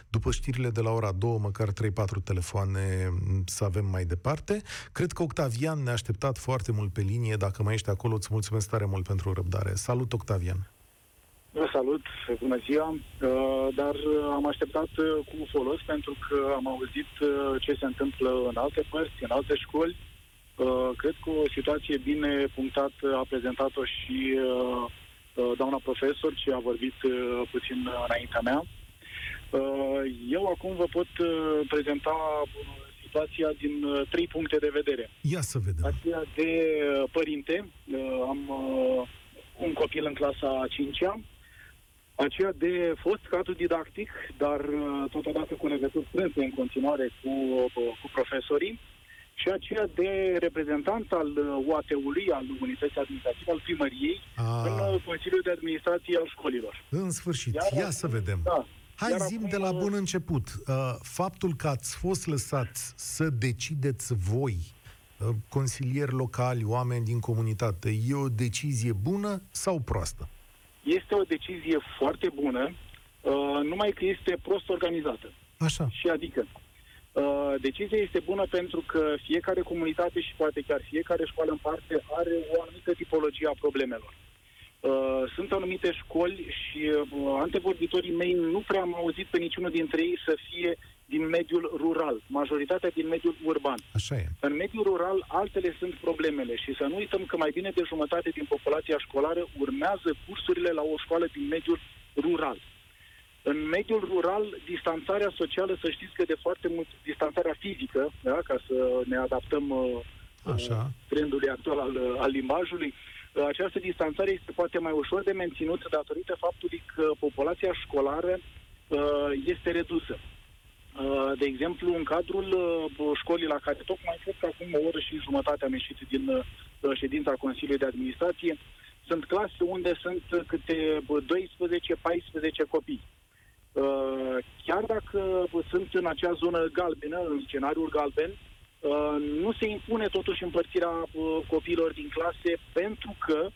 După știrile de la ora 2, măcar 3-4 telefoane să avem mai departe. Cred că Octavian ne-a așteptat foarte mult pe linie. Dacă mai ești acolo, îți mulțumesc tare mult pentru răbdare. Salut, Octavian! Salut, bună ziua, uh, dar am așteptat uh, cu folos pentru că am auzit uh, ce se întâmplă în alte părți, în alte școli, Uh, cred că o situație bine punctată a prezentat-o și uh, uh, doamna profesor, ce a vorbit puțin înaintea mea. Eu acum vă pot prezenta situația din trei puncte de vedere. Ia să vedem. Aceea de părinte, am un copil în clasa a 5-a, aceea de fost cadru didactic, dar uh, totodată cu legături strânse în continuare cu, uh, cu profesorii, și aceea de reprezentant al UAT-ului, al Unității Administrative, al primăriei, A. în Consiliul de Administrație al școlilor. În sfârșit, Iar ia acum, să vedem. Da. Hai Iar zim acum, de la bun început. Faptul că ați fost lăsați să decideți voi consilieri locali, oameni din comunitate, e o decizie bună sau proastă? Este o decizie foarte bună, uh, numai că este prost organizată. Așa. Și adică, uh, decizia este bună pentru că fiecare comunitate și poate chiar fiecare școală în parte are o anumită tipologie a problemelor. Uh, sunt anumite școli și uh, antevorbitorii mei nu prea am auzit pe niciunul dintre ei să fie din mediul rural, majoritatea din mediul urban. Așa e. În mediul rural, altele sunt problemele și să nu uităm că mai bine de jumătate din populația școlară urmează cursurile la o școală din mediul rural. În mediul rural, distanțarea socială, să știți că de foarte mult, distanțarea fizică, da, ca să ne adaptăm uh, Așa. trendului actual al, al limbajului, uh, această distanțare este poate mai ușor de menținut datorită faptului că populația școlară uh, este redusă. Uh, de exemplu, în cadrul uh, școlii la care tocmai cred că acum o oră și jumătate am ieșit din uh, ședința Consiliului de Administrație, sunt clase unde sunt câte 12-14 copii. Chiar dacă sunt în acea zonă galbenă, în scenariul galben, nu se impune totuși împărțirea copiilor din clase pentru că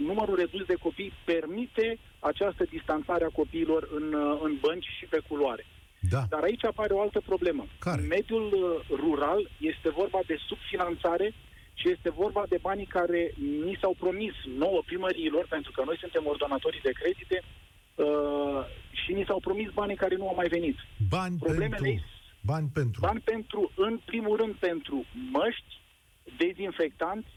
numărul redus de copii permite această distanțare a copiilor în, în bănci și pe culoare. Da. Dar aici apare o altă problemă. Care? În mediul uh, rural este vorba de subfinanțare și este vorba de banii care ni s-au promis nouă primăriilor, pentru că noi suntem ordonatorii de credite, uh, și ni s-au promis banii care nu au mai venit. Bani Problemele pentru... Bani pentru... Bani pentru, în primul rând, pentru măști, dezinfectanți,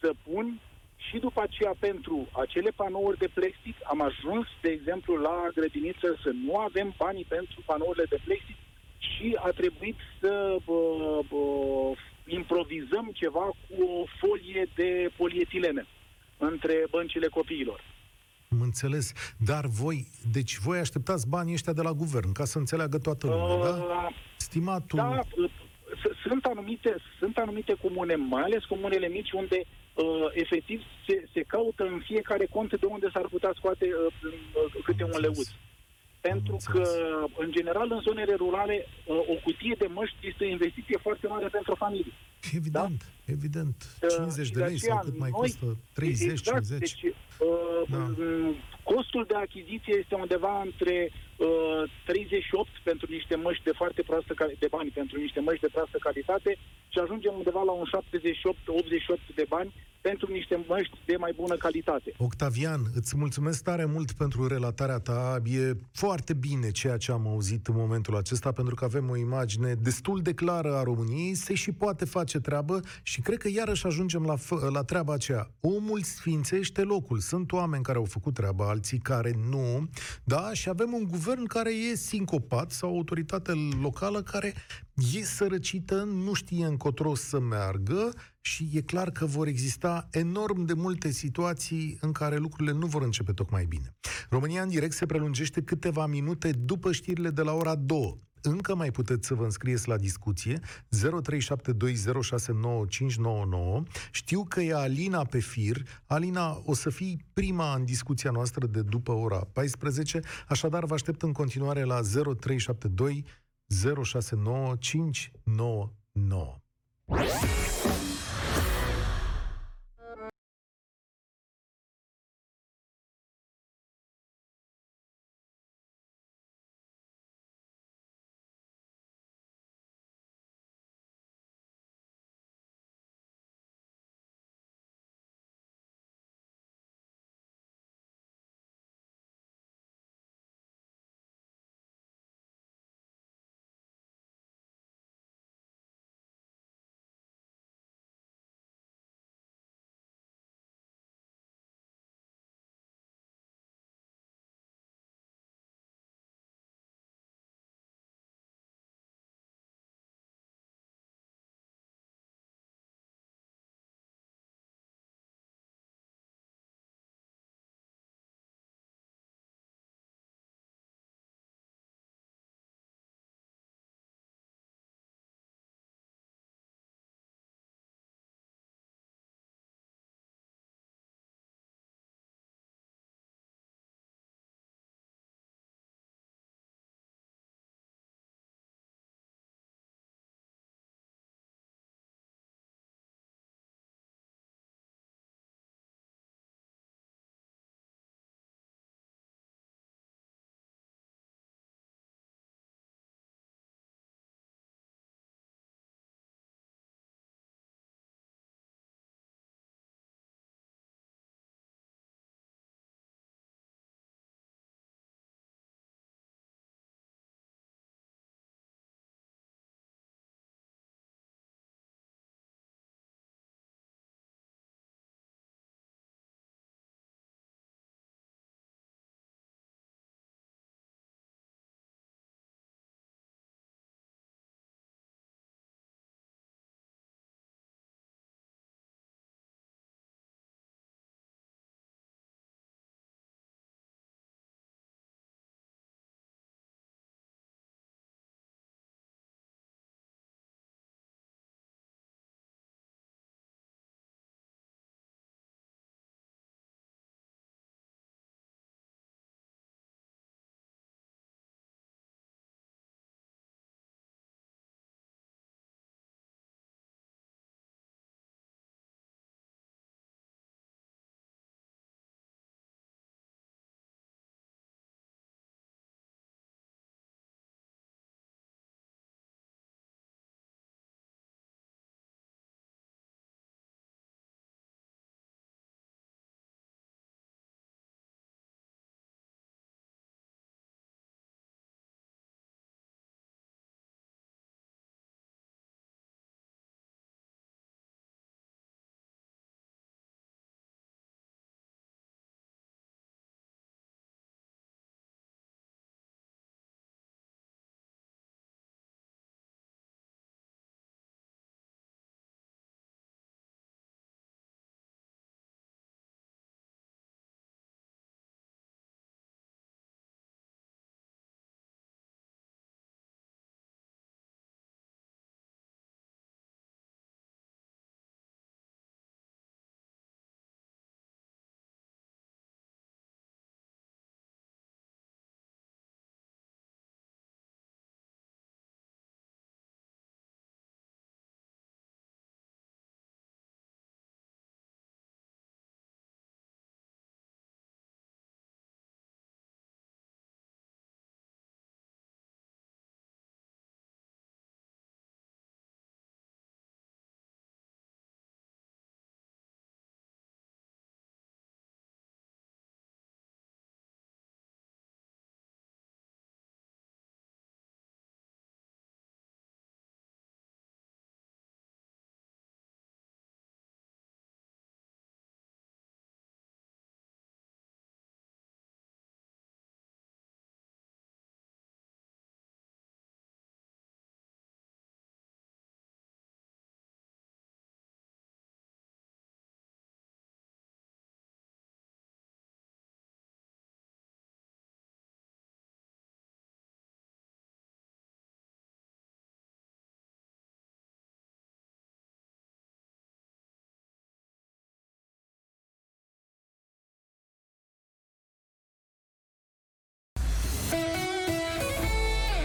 săpuni, și după aceea pentru acele panouri de plastic am ajuns, de exemplu, la grădiniță să nu avem banii pentru panourile de plastic și a trebuit să bă, bă, improvizăm ceva cu o folie de polietilenă între băncile copiilor. Am înțeles. Dar voi, deci voi așteptați banii ăștia de la guvern, ca să înțeleagă toată lumea, uh, da? Stimatul... Da, sunt anumite, sunt anumite comune, mai ales comunele mici, unde uh, efectiv se, se caută în fiecare cont de unde s-ar putea scoate uh, uh, câte un leuț. Pentru că, în general, în zonele rurale, uh, o cutie de măști este o investiție foarte mare pentru familie. Evident, da? evident. 50 uh, de lei sau cât mai noi, costă? 30, exact, 50? Deci, uh, da. costul de achiziție este undeva între uh, 38 pentru niște măști de foarte proastă de bani, pentru niște măști de proastă calitate și ajungem undeva la un 78-88 de bani pentru niște măști de mai bună calitate. Octavian, îți mulțumesc tare mult pentru relatarea ta. E foarte bine ceea ce am auzit în momentul acesta, pentru că avem o imagine destul de clară a României, se și poate face treabă și cred că iarăși ajungem la, la treaba aceea. Omul sfințește locul. Sunt oameni care au făcut treaba, alții care nu, da? Și avem un guvern care e sincopat sau o autoritate locală care e sărăcită, nu știe încotro să meargă și e clar că vor exista enorm de multe situații în care lucrurile nu vor începe tocmai bine. România în direct se prelungește câteva minute după știrile de la ora 2 încă mai puteți să vă înscrieți la discuție 0372069599. Știu că e Alina pe fir. Alina, o să fii prima în discuția noastră de după ora 14, așadar vă aștept în continuare la 0372 069599.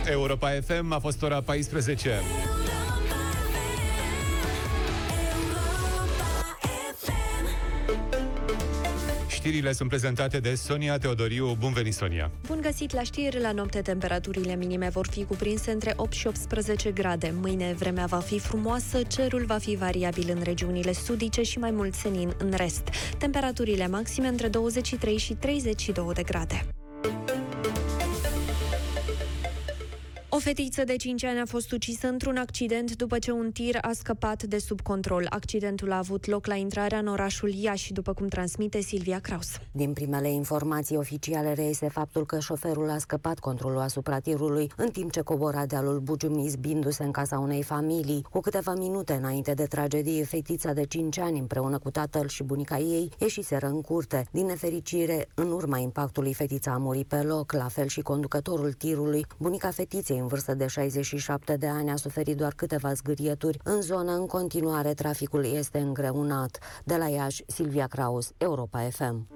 Europa FM a fost ora 14. Știrile sunt prezentate de Sonia Teodoriu. Bun venit, Sonia! Bun găsit la știri. La noapte, temperaturile minime vor fi cuprinse între 8 și 18 grade. Mâine, vremea va fi frumoasă, cerul va fi variabil în regiunile sudice și mai mult senin în rest. Temperaturile maxime între 23 și 32 de grade. O fetiță de 5 ani a fost ucisă într-un accident după ce un tir a scăpat de sub control. Accidentul a avut loc la intrarea în orașul Iași, după cum transmite Silvia Kraus. Din primele informații oficiale reiese faptul că șoferul a scăpat controlul asupra tirului, în timp ce cobora dealul Bucium izbindu-se în casa unei familii. Cu câteva minute înainte de tragedie, fetița de 5 ani împreună cu tatăl și bunica ei ieșiseră în curte. Din nefericire, în urma impactului, fetița a murit pe loc, la fel și conducătorul tirului. Bunica fetiței în vârstă de 67 de ani a suferit doar câteva zgârieturi. În zonă, în continuare, traficul este îngreunat. De la Iași, Silvia Kraus, Europa FM.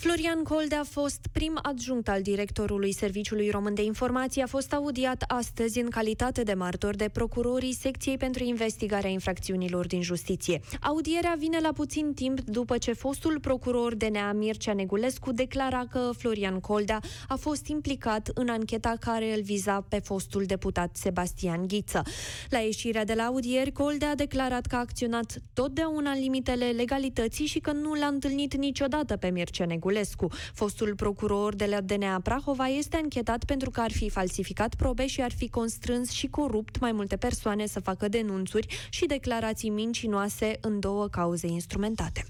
Florian Colde a fost prim adjunct al directorului Serviciului Român de Informații, a fost audiat astăzi în calitate de martor de procurorii Secției pentru Investigarea Infracțiunilor din Justiție. Audierea vine la puțin timp după ce fostul procuror DNA Mircea Negulescu declara că Florian Coldea a fost implicat în ancheta care îl viza pe fostul deputat Sebastian Ghiță. La ieșirea de la audieri, Coldea a declarat că a acționat totdeauna în limitele legalității și că nu l-a întâlnit niciodată pe Mircea Negulescu Niculescu. Fostul procuror de la DNA Prahova este anchetat pentru că ar fi falsificat probe și ar fi constrâns și corupt mai multe persoane să facă denunțuri și declarații mincinoase în două cauze instrumentate.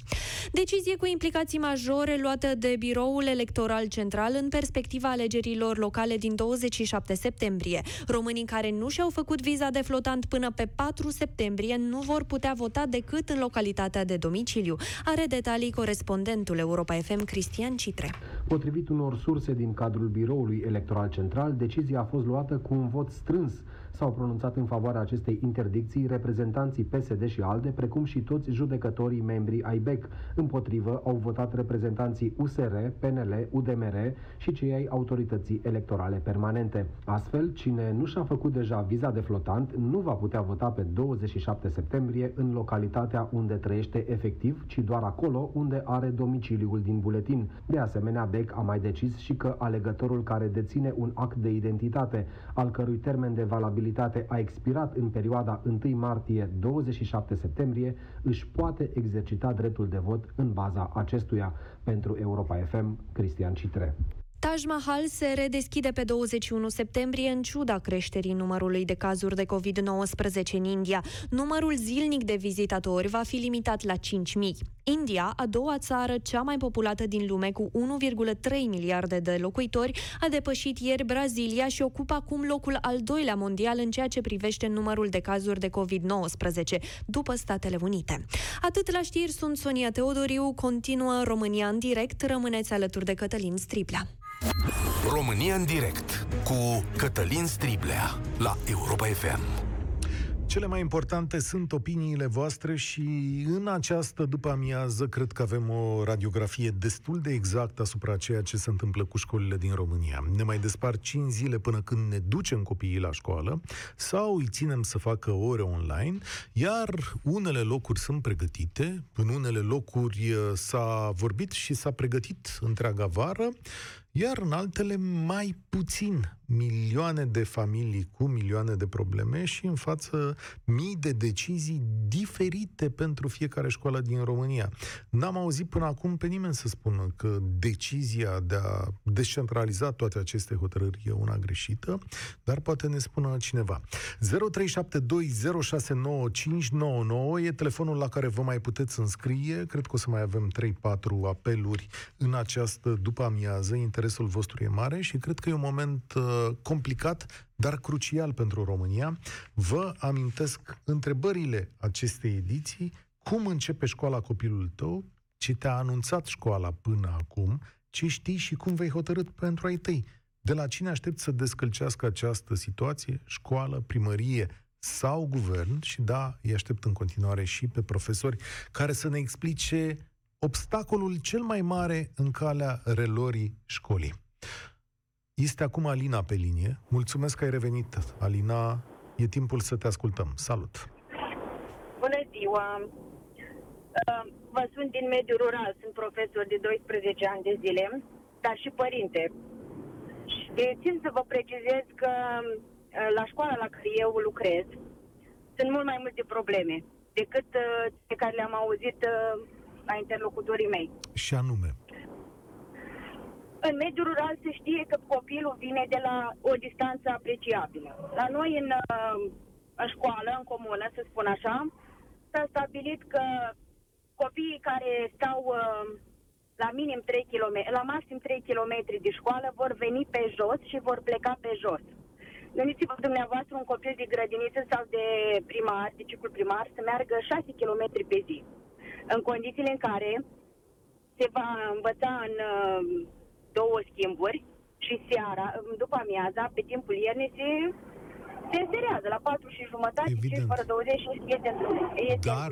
Decizie cu implicații majore luată de Biroul Electoral Central în perspectiva alegerilor locale din 27 septembrie. Românii care nu și-au făcut viza de flotant până pe 4 septembrie nu vor putea vota decât în localitatea de domiciliu. Are detalii corespondentul Europa FM Cristian Cristian Citre. Potrivit unor surse din cadrul Biroului Electoral Central, decizia a fost luată cu un vot strâns S-au pronunțat în favoarea acestei interdicții reprezentanții PSD și ALDE, precum și toți judecătorii membri ai BEC. Împotrivă au votat reprezentanții USR, PNL, UDMR și cei ai autorității electorale permanente. Astfel, cine nu și-a făcut deja viza de flotant nu va putea vota pe 27 septembrie în localitatea unde trăiește efectiv, ci doar acolo unde are domiciliul din buletin. De asemenea, BEC a mai decis și că alegătorul care deține un act de identitate, al cărui termen de valabilitate valabilitate a expirat în perioada 1 martie-27 septembrie, își poate exercita dreptul de vot în baza acestuia. Pentru Europa FM, Cristian Citre. Taj Mahal se redeschide pe 21 septembrie în ciuda creșterii numărului de cazuri de COVID-19 în India. Numărul zilnic de vizitatori va fi limitat la 5.000. India, a doua țară cea mai populată din lume cu 1,3 miliarde de locuitori, a depășit ieri Brazilia și ocupă acum locul al doilea mondial în ceea ce privește numărul de cazuri de COVID-19, după Statele Unite. Atât la știri sunt Sonia Teodoriu, continuă România în direct, rămâneți alături de Cătălin Striplea. România în direct cu Cătălin Striblea la Europa FM. Cele mai importante sunt opiniile voastre și în această după amiază cred că avem o radiografie destul de exactă asupra ceea ce se întâmplă cu școlile din România. Ne mai despar 5 zile până când ne ducem copiii la școală sau îi ținem să facă ore online, iar unele locuri sunt pregătite, în unele locuri uh, s-a vorbit și s-a pregătit întreaga vară, iar în altele mai puțin milioane de familii cu milioane de probleme și în față mii de decizii diferite pentru fiecare școală din România. N-am auzit până acum pe nimeni să spună că decizia de a descentraliza toate aceste hotărâri e una greșită, dar poate ne spună cineva. 0372069599 e telefonul la care vă mai puteți înscrie. Cred că o să mai avem 3-4 apeluri în această după amiază. Interesul vostru e mare și cred că e un moment uh, complicat, dar crucial pentru România. Vă amintesc întrebările acestei ediții, cum începe școala copilul tău, ce te-a anunțat școala până acum, ce știi și cum vei hotărât pentru ai tăi. De la cine aștept să descălcească această situație? Școală, primărie sau guvern? Și da, îi aștept în continuare și pe profesori care să ne explice obstacolul cel mai mare în calea relorii școlii. Este acum Alina pe linie. Mulțumesc că ai revenit, Alina. E timpul să te ascultăm. Salut! Bună ziua! Uh, vă sunt din mediul rural, sunt profesor de 12 ani de zile, dar și părinte. Și țin să vă precizez că uh, la școala la care eu lucrez sunt mult mai multe probleme decât uh, pe care le-am auzit la interlocutorii mei. Și anume? În mediul rural se știe că copilul vine de la o distanță apreciabilă. La noi în, în școală, în comună, să spun așa, s-a stabilit că copiii care stau uh, la minim 3 km, la maxim 3 km de școală vor veni pe jos și vor pleca pe jos. Gândiți-vă dumneavoastră un copil de grădiniță sau de primar, de ciclu primar, să meargă 6 km pe zi. În condițiile în care se va învăța în uh, două schimburi și seara, după amiaza, pe timpul iernii, se se înserează la 4 și jumătate, Evident. 5 fără 20 și este, este Dar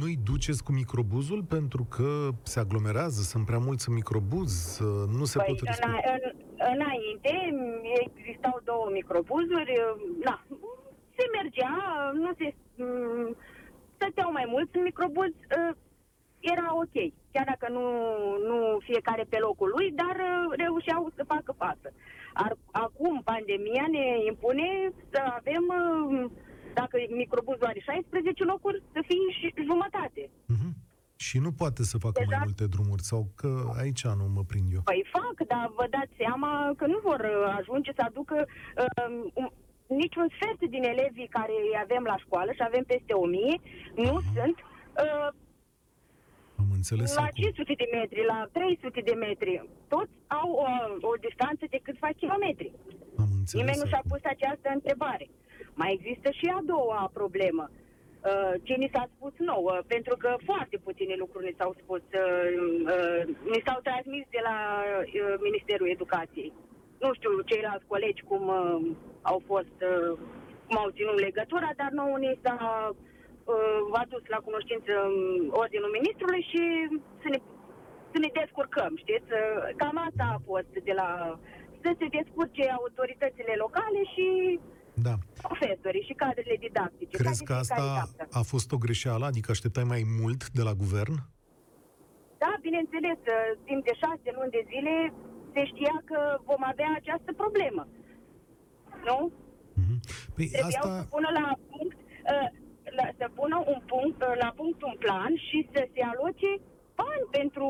nu-i duceți cu microbuzul pentru că se aglomerează, sunt prea mulți în microbuz, nu se păi, pot respecta. În, în, înainte existau două microbuzuri, na, se mergea, nu se stăteau mai mulți în microbuz, era ok, chiar dacă nu, nu fiecare pe locul lui, dar reușeau să facă față. Ar, acum pandemia ne impune să avem, uh, dacă microbuzul are 16 locuri, să fie și jumătate. Mm-hmm. Și nu poate să facă exact. mai multe drumuri, sau că aici nu mă prind eu. Păi fac, dar vă dați seama că nu vor uh, ajunge să aducă um, niciun sfert din elevii care îi avem la școală, și avem peste 1000, nu uh-huh. sunt uh, am înțeles La acum. 500 de metri, la 300 de metri, toți au o, o distanță de câțiva kilometri. Am înțeles Nimeni nu și-a pus această întrebare. Mai există și a doua problemă. Uh, ce ni s-a spus nouă, pentru că foarte puține lucruri ni s-au spus, uh, uh, ni s-au transmis de la uh, Ministerul Educației. Nu știu ceilalți colegi cum uh, au fost, uh, cum au ținut legătura, dar nouă ni s-a uh, adus la cunoștință um, ordinul ministrului și să ne, să ne descurcăm, știți? Cam asta a fost de la... să se descurce autoritățile locale și da. profesorii și cadrele didactice. Crezi că asta a fost o greșeală? Adică așteptai mai mult de la guvern? Da, bineînțeles. Uh, timp de șase luni de zile se știa că vom avea această problemă. Nu? Mm-hmm. Păi Trebuiau asta... să pună la punct uh, la, să pună un punct, uh, la punct un plan și să se aloce bani pentru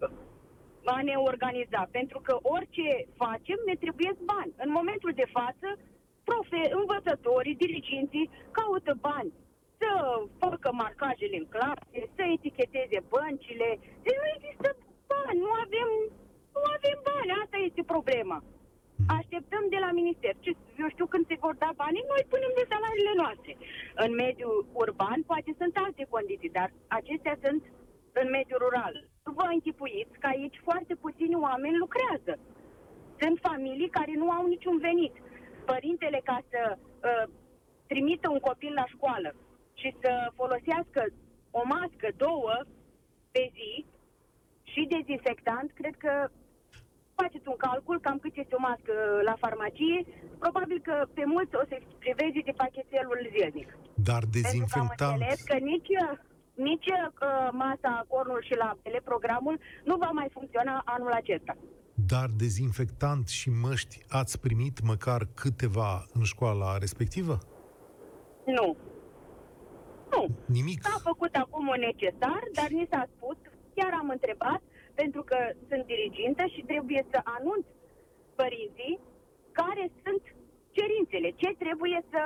uh, a ne organiza. Pentru că orice facem ne trebuie bani. În momentul de față, profe, învățătorii, diriginții caută bani să facă marcajele în clase, să eticheteze băncile. Deci nu există bani, nu avem, nu avem bani, asta este problema. Așteptăm de la minister. Ce, eu știu când se vor da banii, noi punem de salariile noastre. În mediul urban poate sunt alte condiții, dar acestea sunt în mediul rural. Vă închipuiți că aici foarte puțini oameni lucrează. Sunt familii care nu au niciun venit. Părintele ca să uh, trimită un copil la școală și să folosească o mască, două, pe zi și dezinfectant, cred că faceți un calcul cam cât este o mască la farmacie, probabil că pe mulți o să privezi de pachetelul zilnic. Dar dezinfectant... Pentru că am înțeles că nici, nici uh, masa, cornul și laptele, programul, nu va mai funcționa anul acesta. Dar dezinfectant și măști ați primit măcar câteva în școala respectivă? Nu. Nu. Nimic? S-a făcut acum un necesar, dar ni s-a spus, chiar am întrebat, pentru că sunt dirigintă și trebuie să anunț părinții care sunt cerințele, ce trebuie să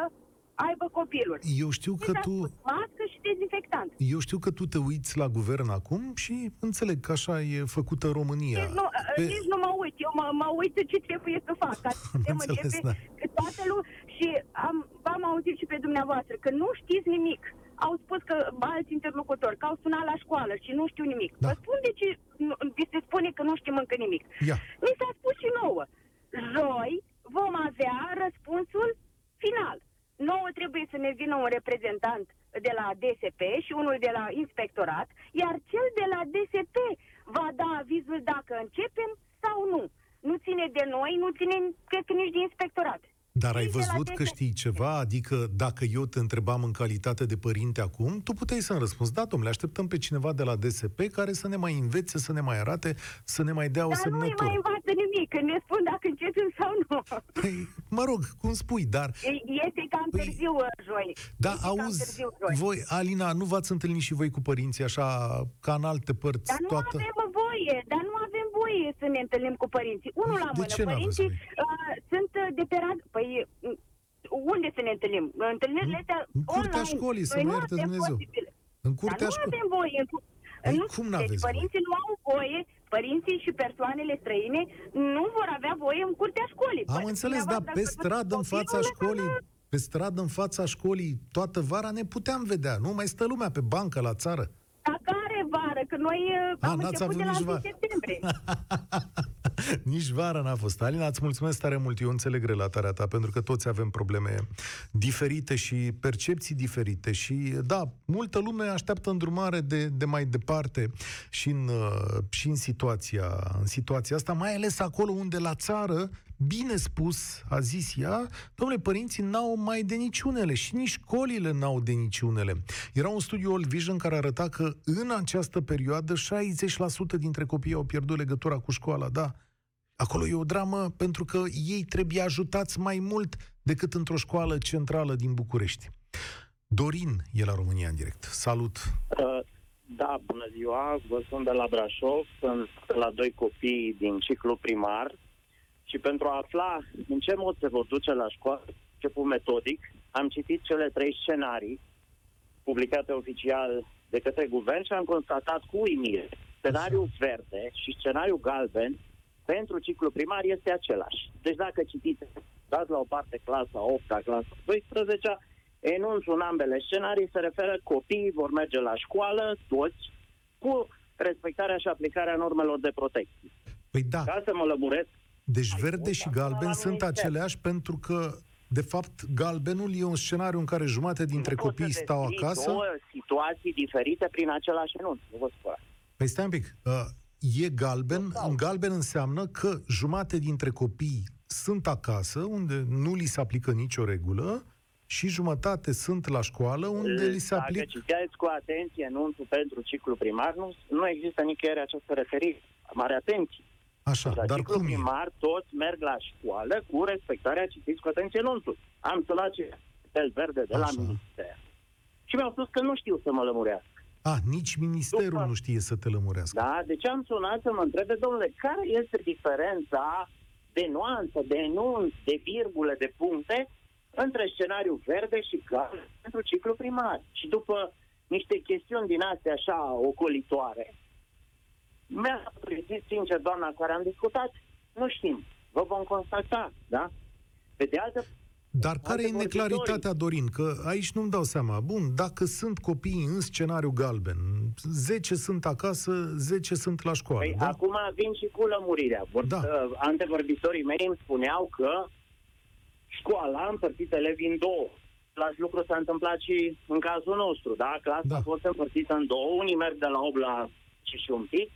aibă copilul. Eu știu că tu... Mască și dezinfectant. Eu știu că tu te uiți la guvern acum și înțeleg că așa e făcută România. Nici nu, Pe... nici nu mă uit. Eu mă, mă uit ce trebuie să fac. Ca să înțeles, da. că toată lumea... Și am, v-am auzit și pe dumneavoastră că nu știți nimic au spus că alți interlocutori, că au sunat la școală și nu știu nimic. Da. Vă spun de ce vi se spune că nu știm încă nimic. Ia. Mi s-a spus și nouă. Joi vom avea răspunsul final. Nouă trebuie să ne vină un reprezentant de la DSP și unul de la inspectorat, iar cel de la DSP va da avizul dacă începem sau nu. nu ține de noi, nu ține, cred că nici de inspectorat. Dar ai văzut că știi ceva? Adică dacă eu te întrebam în calitate de părinte acum, tu puteai să-mi răspunzi, da, domnule, așteptăm pe cineva de la DSP care să ne mai învețe, să ne mai arate, să ne mai dea o dar semnătură. Dar nu mai învață nimic, că ne spun dacă începem sau nu. Păi, mă rog, cum spui, dar... Este cam păi, târziu, uh, joi. Da, este auzi, târziu, joi. voi, Alina, nu v-ați întâlnit și voi cu părinții așa, ca în alte părți? Dar nu toată... avem voie, dar nu avem voie să ne întâlnim cu părinții. Unul la de mână, ce părinții uh, sunt de pe rad... Păi, unde să ne întâlnim? Întâlnirile astea În curtea online. școlii, să mă ierte Dumnezeu. Posibile. În curtea Dar nu școlii. avem voie. Păi nu, cum deci n-aveți părinții nu au voie, părinții și persoanele străine nu vor avea voie în curtea școlii. Am Păi, înțeles, dar pe stradă, în fața școlii, pe stradă, în fața școlii, toată vara ne puteam vedea. Nu mai stă lumea pe bancă la țară. Dar care vară? Că noi uh, A, am n-ați început avut de la nici 1 vară. septembrie. Nici vara n-a fost. Alina, îți mulțumesc tare mult. Eu înțeleg relatarea ta, pentru că toți avem probleme diferite și percepții diferite. Și, da, multă lume așteaptă îndrumare de, de mai departe și în, uh, și în, situația, în situația asta, mai ales acolo unde la țară bine spus, a zis ea, domnule, părinții n-au mai de niciunele și nici școlile n-au de niciunele. Era un studiu Old Vision care arăta că în această perioadă 60% dintre copii au pierdut legătura cu școala, da. Acolo e o dramă pentru că ei trebuie ajutați mai mult decât într-o școală centrală din București. Dorin e la România în direct. Salut! Uh, da, bună ziua, vă sunt de la Brașov, sunt la doi copii din ciclu primar și pentru a afla în ce mod se vor duce la școală, început metodic, am citit cele trei scenarii publicate oficial de către guvern și am constatat cu uimire. Scenariul verde și scenariul galben pentru ciclu primar este același. Deci dacă citiți, dați la o parte clasa 8 clasa 12 enunțul în ambele scenarii se referă copiii vor merge la școală, toți, cu respectarea și aplicarea normelor de protecție. Păi da. Ca să mă lămuresc, Deci verde și galben sunt aceleași pentru că de fapt, galbenul e un scenariu în care jumate dintre nu pot copii să stau descrii acasă. două situații diferite prin același enunț. Nu vă spun. Păi stai un pic. Uh, e galben. În galben înseamnă că jumate dintre copii sunt acasă, unde nu li se aplică nicio regulă, și jumătate sunt la școală, unde li se Dacă aplică... citeați cu atenție enunțul pentru ciclu primar, nu, nu există nicăieri această referire. Mare atenție. Așa, la dar ciclu cum e? primar, toți merg la școală cu respectarea, citiți cu atenție enunțul. Am sunat și tel verde de la Așa. minister. Și mi-au spus că nu știu să mă lămurească. A, nici ministerul nu știe să te lămurească. Da? Deci am sunat să mă întrebe, domnule, care este diferența de nuanță, de enunț, de virgule, de puncte între scenariul verde și galben pentru ciclu primar. Și după niște chestiuni din astea așa ocolitoare, mi-a zis sincer doamna cu care am discutat, nu știm, vă vom constata, da? Pe de altă Dar care e Alte neclaritatea, Dorin? Că aici nu-mi dau seama. Bun, dacă sunt copii în scenariu galben, 10 sunt acasă, 10 sunt la școală, Păi, da? acum vin și cu lămurirea. Vor, Da. uh, antevorbitorii mei îmi spuneau că școala a împărțit elevii în două. Același lucru s-a întâmplat și în cazul nostru, da? Clasa Da. a fost împărțită în două, unii merg de la 8 la 5 și un pic,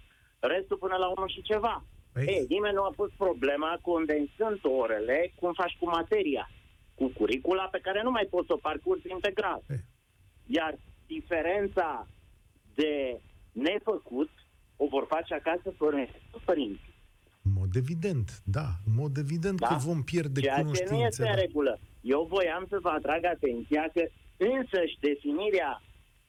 restul până la 1 și ceva. Păi- Ei, nimeni nu a pus problema condensând orele, cum faci cu materia, cu curicula pe care nu mai poți să o parcurgi integral. Ei. Iar diferența de nefăcut o vor face acasă părinții. părinții. În mod evident, da. În mod evident Da? că vom pierde Ceea ce nu cunoștințe. este în da. regulă. Eu voiam să vă atrag atenția că însăși definirea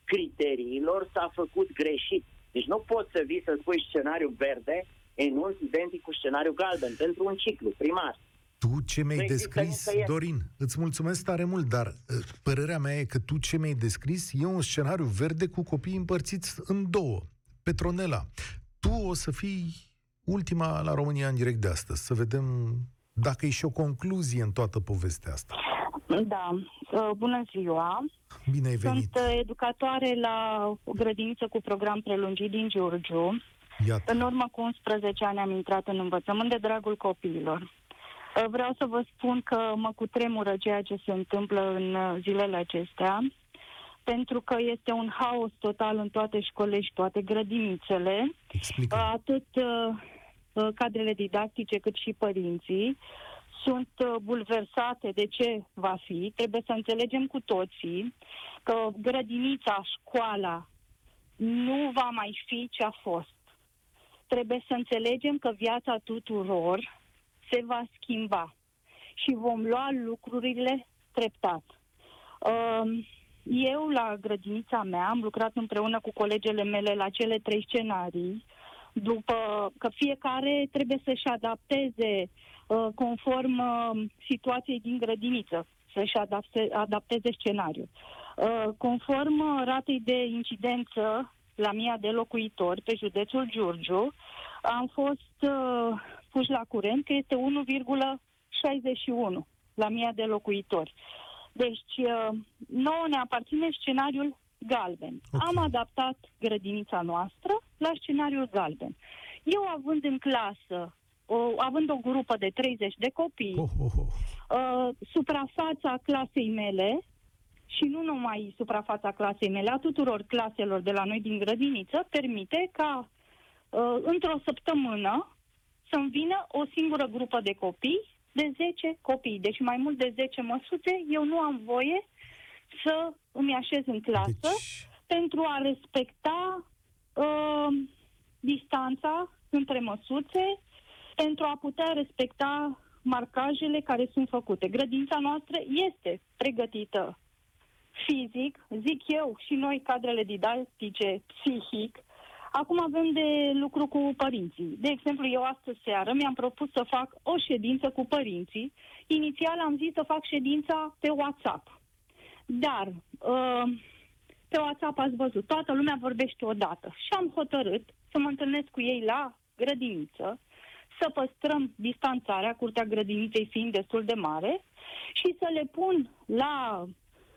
criteriilor s-a făcut greșit. Deci nu poți să vii să spui scenariu verde enunț identic cu scenariu galben pentru un ciclu primar. Tu ce mi-ai Nu există descris, nicăieri. Dorin, îți mulțumesc tare mult, dar uh, părerea mea e că tu ce mi-ai descris e un scenariu verde cu copii împărțiți în două. Petronela, tu o să fii ultima la România în direct de astăzi, să vedem dacă e și o concluzie în toată povestea asta. Da, uh, bună ziua. Bine ai venit. Sunt uh, educatoare la o grădiniță cu program prelungit din Giurgiu. Iată. În urmă cu 11 ani am intrat în învățământ de dragul copiilor. Uh, Vreau să vă spun că mă cutremură ceea ce se întâmplă în uh, zilele acestea, pentru că este un haos total în toate școlile și toate grădinițele. Explică. Uh, Atât uh, uh, cadrele didactice cât și părinții sunt uh, bulversate de ce va fi. Trebuie să înțelegem cu toții că grădinița, școala nu va mai fi ce a fost. Trebuie să înțelegem că viața tuturor se va schimba și vom lua lucrurile treptat. Uh, eu, la grădinița mea, am lucrat împreună cu colegele mele la cele trei scenarii, după că fiecare trebuie să-și adapteze uh, conform uh, situației din grădiniță, să-și adapte, adapteze scenariul. Uh, conform uh, ratei de incidență la mia de locuitori pe județul Giurgiu, am fost uh, puși la curent că este 1,61 la mia de locuitori. Deci, uh, nouă ne aparține scenariul galben. Okay. Am adaptat grădinița noastră la scenariul galben. Eu având în clasă, o, având o grupă de 30 de copii, oh, oh, oh. Uh, suprafața clasei mele și nu numai suprafața clasei mele, a tuturor claselor de la noi din grădiniță, permite ca uh, într-o săptămână să-mi vină o singură grupă de copii de 10 copii. Deci mai mult de 10 măsuțe, eu nu am voie să îmi așez în clasă deci... pentru a respecta uh, distanța între măsuțe, pentru a putea respecta marcajele care sunt făcute. Grădința noastră este pregătită fizic, zic eu, și noi cadrele didactice, psihic, Acum avem de lucru cu părinții. De exemplu, eu astăzi seară mi-am propus să fac o ședință cu părinții. Inițial am zis să fac ședința pe WhatsApp. Dar uh, pe WhatsApp ați văzut, toată lumea vorbește odată. Și am hotărât să mă întâlnesc cu ei la grădiniță, să păstrăm distanțarea, curtea grădiniței fiind destul de mare, și să le pun la,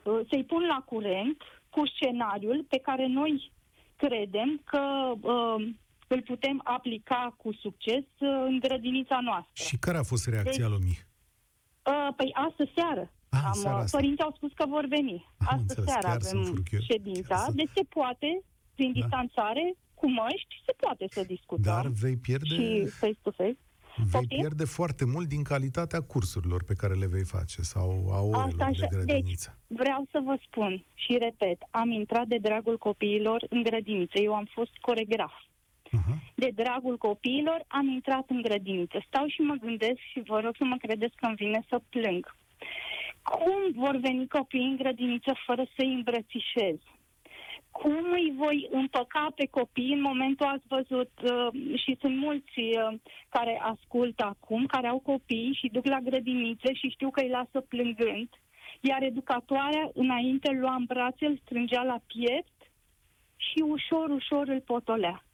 uh, să-i pun la curent cu scenariul pe care noi credem că uh, îl putem aplica cu succes uh, în grădinița noastră. Și care a fost reacția deci, lumii? Uh, păi astă seară. Ah, am, seara uh, părinții au spus că vor veni. Am astă înțeles, seară avem ședința. Deci se poate, prin da. distanțare, cu măști, se poate să discutăm. Dar vei pierde... Și face-to-face. Vei Poftim? pierde foarte mult din calitatea cursurilor pe care le vei face sau a orelor Asta așa. de grădiniță. Deci, vreau să vă spun și repet, am intrat de dragul copiilor în grădiniță. Eu am fost coregraf. Uh-huh. De dragul copiilor am intrat în grădiniță. Stau și mă gândesc și vă rog să mă credeți că îmi vine să plâng. Cum vor veni copiii în grădiniță fără să-i îmbrățișez? cum îi voi împăca pe copii în momentul ați văzut uh, și sunt mulți uh, care ascultă acum, care au copii și duc la grădiniță și știu că îi lasă plângând, iar educatoarea înainte lua în brațe, îl strângea la piept și ușor, ușor îl potolea.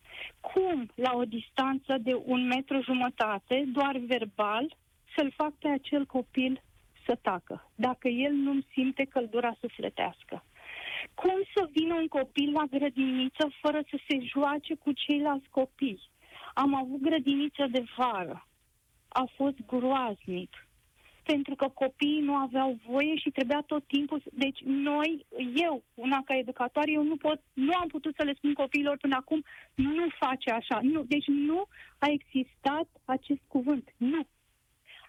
Cum, la o distanță de un metru jumătate, doar verbal, să-l fac pe acel copil să tacă, dacă el nu-mi simte căldura sufletească? Cum să vină un copil la grădiniță fără să se joace cu ceilalți copii? Am avut grădiniță de vară. A fost groaznic. Pentru că copiii nu aveau voie și trebuia tot timpul... Deci noi, eu, una ca educatoare, eu nu, pot, nu am putut să le spun copiilor până acum, nu face așa. Nu, deci nu a existat acest cuvânt. Nu.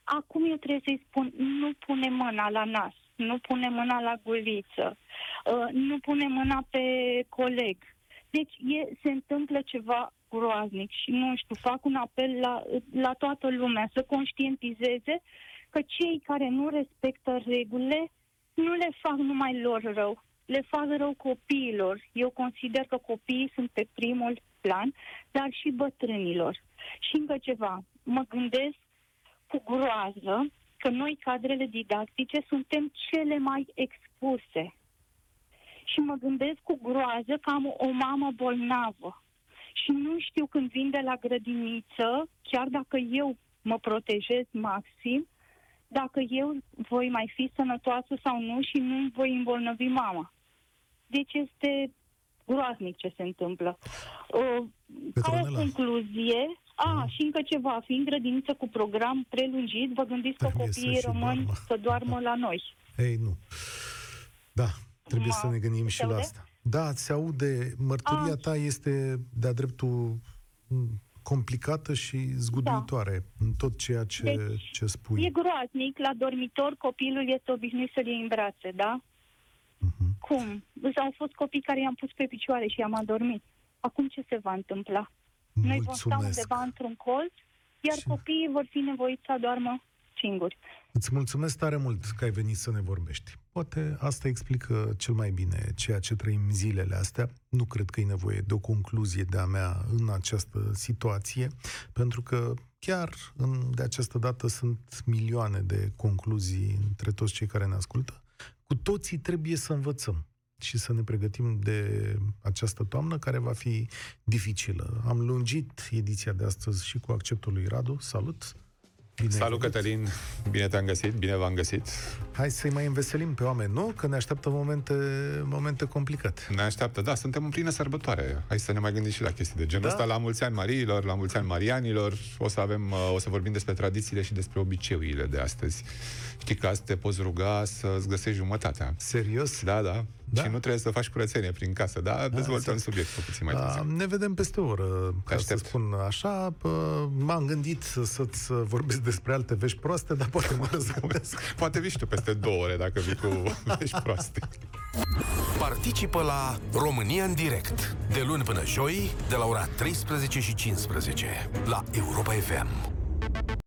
Acum eu trebuie să-i spun, nu pune mâna la nas nu pune mâna la guliță, uh, nu pune mâna pe coleg. Deci e, se întâmplă ceva groaznic și nu știu, fac un apel la, la toată lumea să conștientizeze că cei care nu respectă regulile nu le fac numai lor rău, le fac rău copiilor. Eu consider că copiii sunt pe primul plan, dar și bătrânilor. Și încă ceva, mă gândesc cu groază că noi, cadrele didactice, suntem cele mai expuse. Și mă gândesc cu groază că am o mamă bolnavă. Și nu știu când vin de la grădiniță, chiar dacă eu mă protejez maxim, dacă eu voi mai fi sănătoasă sau nu și nu voi îmbolnăvi mama. Deci este groaznic ce se întâmplă. Uh, ca o concluzie, a, și încă ceva, fiind grădiniță cu program prelungit, vă gândiți că trebuie copiii să rămân doarmă. să doarmă la noi. Ei, nu. Da, trebuie Ma, să ne gândim și la asta. Da, se aude, mărturia A. ta este de-a dreptul complicată și zguduitoare da. în tot ceea ce, deci, ce spui. E groaznic, la dormitor copilul este obișnuit să-l iei în brațe, da? Uh-huh. Cum? Au fost copii care i-am pus pe picioare și i-am adormit. Acum ce se va întâmpla? Mulțumesc. Noi vom sta undeva într-un colț, iar și... copiii vor fi nevoiți să adormă singuri. Îți mulțumesc tare mult că ai venit să ne vorbești. Poate asta explică cel mai bine ceea ce trăim zilele astea. Nu cred că e nevoie de o concluzie de-a mea în această situație, pentru că chiar în, de această dată sunt milioane de concluzii între toți cei care ne ascultă. Cu toții trebuie să învățăm și să ne pregătim de această toamnă care va fi dificilă. Am lungit ediția de astăzi și cu acceptul lui Radu. Salut! Bine Salut, Cătălin! Bine te-am găsit, bine v-am găsit! Hai să-i mai înveselim pe oameni, nu? Că ne așteaptă momente, momente complicate. Ne așteaptă, da, suntem în plină sărbătoare. Hai să ne mai gândim și la chestii de genul da? ăsta. La mulți ani Mariilor, la mulți ani Marianilor. O să avem, uh, o să vorbim despre tradițiile și despre obiceiurile de astăzi. Știi că azi te poți ruga să-ți găsești jumătatea. Serios? Da, da. Da? Și nu trebuie să faci curățenie prin casă, da? da Dezvoltăm subiectul puțin mai târziu. Ne vedem peste o oră, ca Aștept. să spun așa. M-am gândit să-ți vorbesc despre alte vești proaste, dar poate mă răzgândesc. poate vii tu peste două ore dacă vii cu vești proaste. Participă la România în direct, de luni până joi, de la ora 13 și 15, la Europa FM.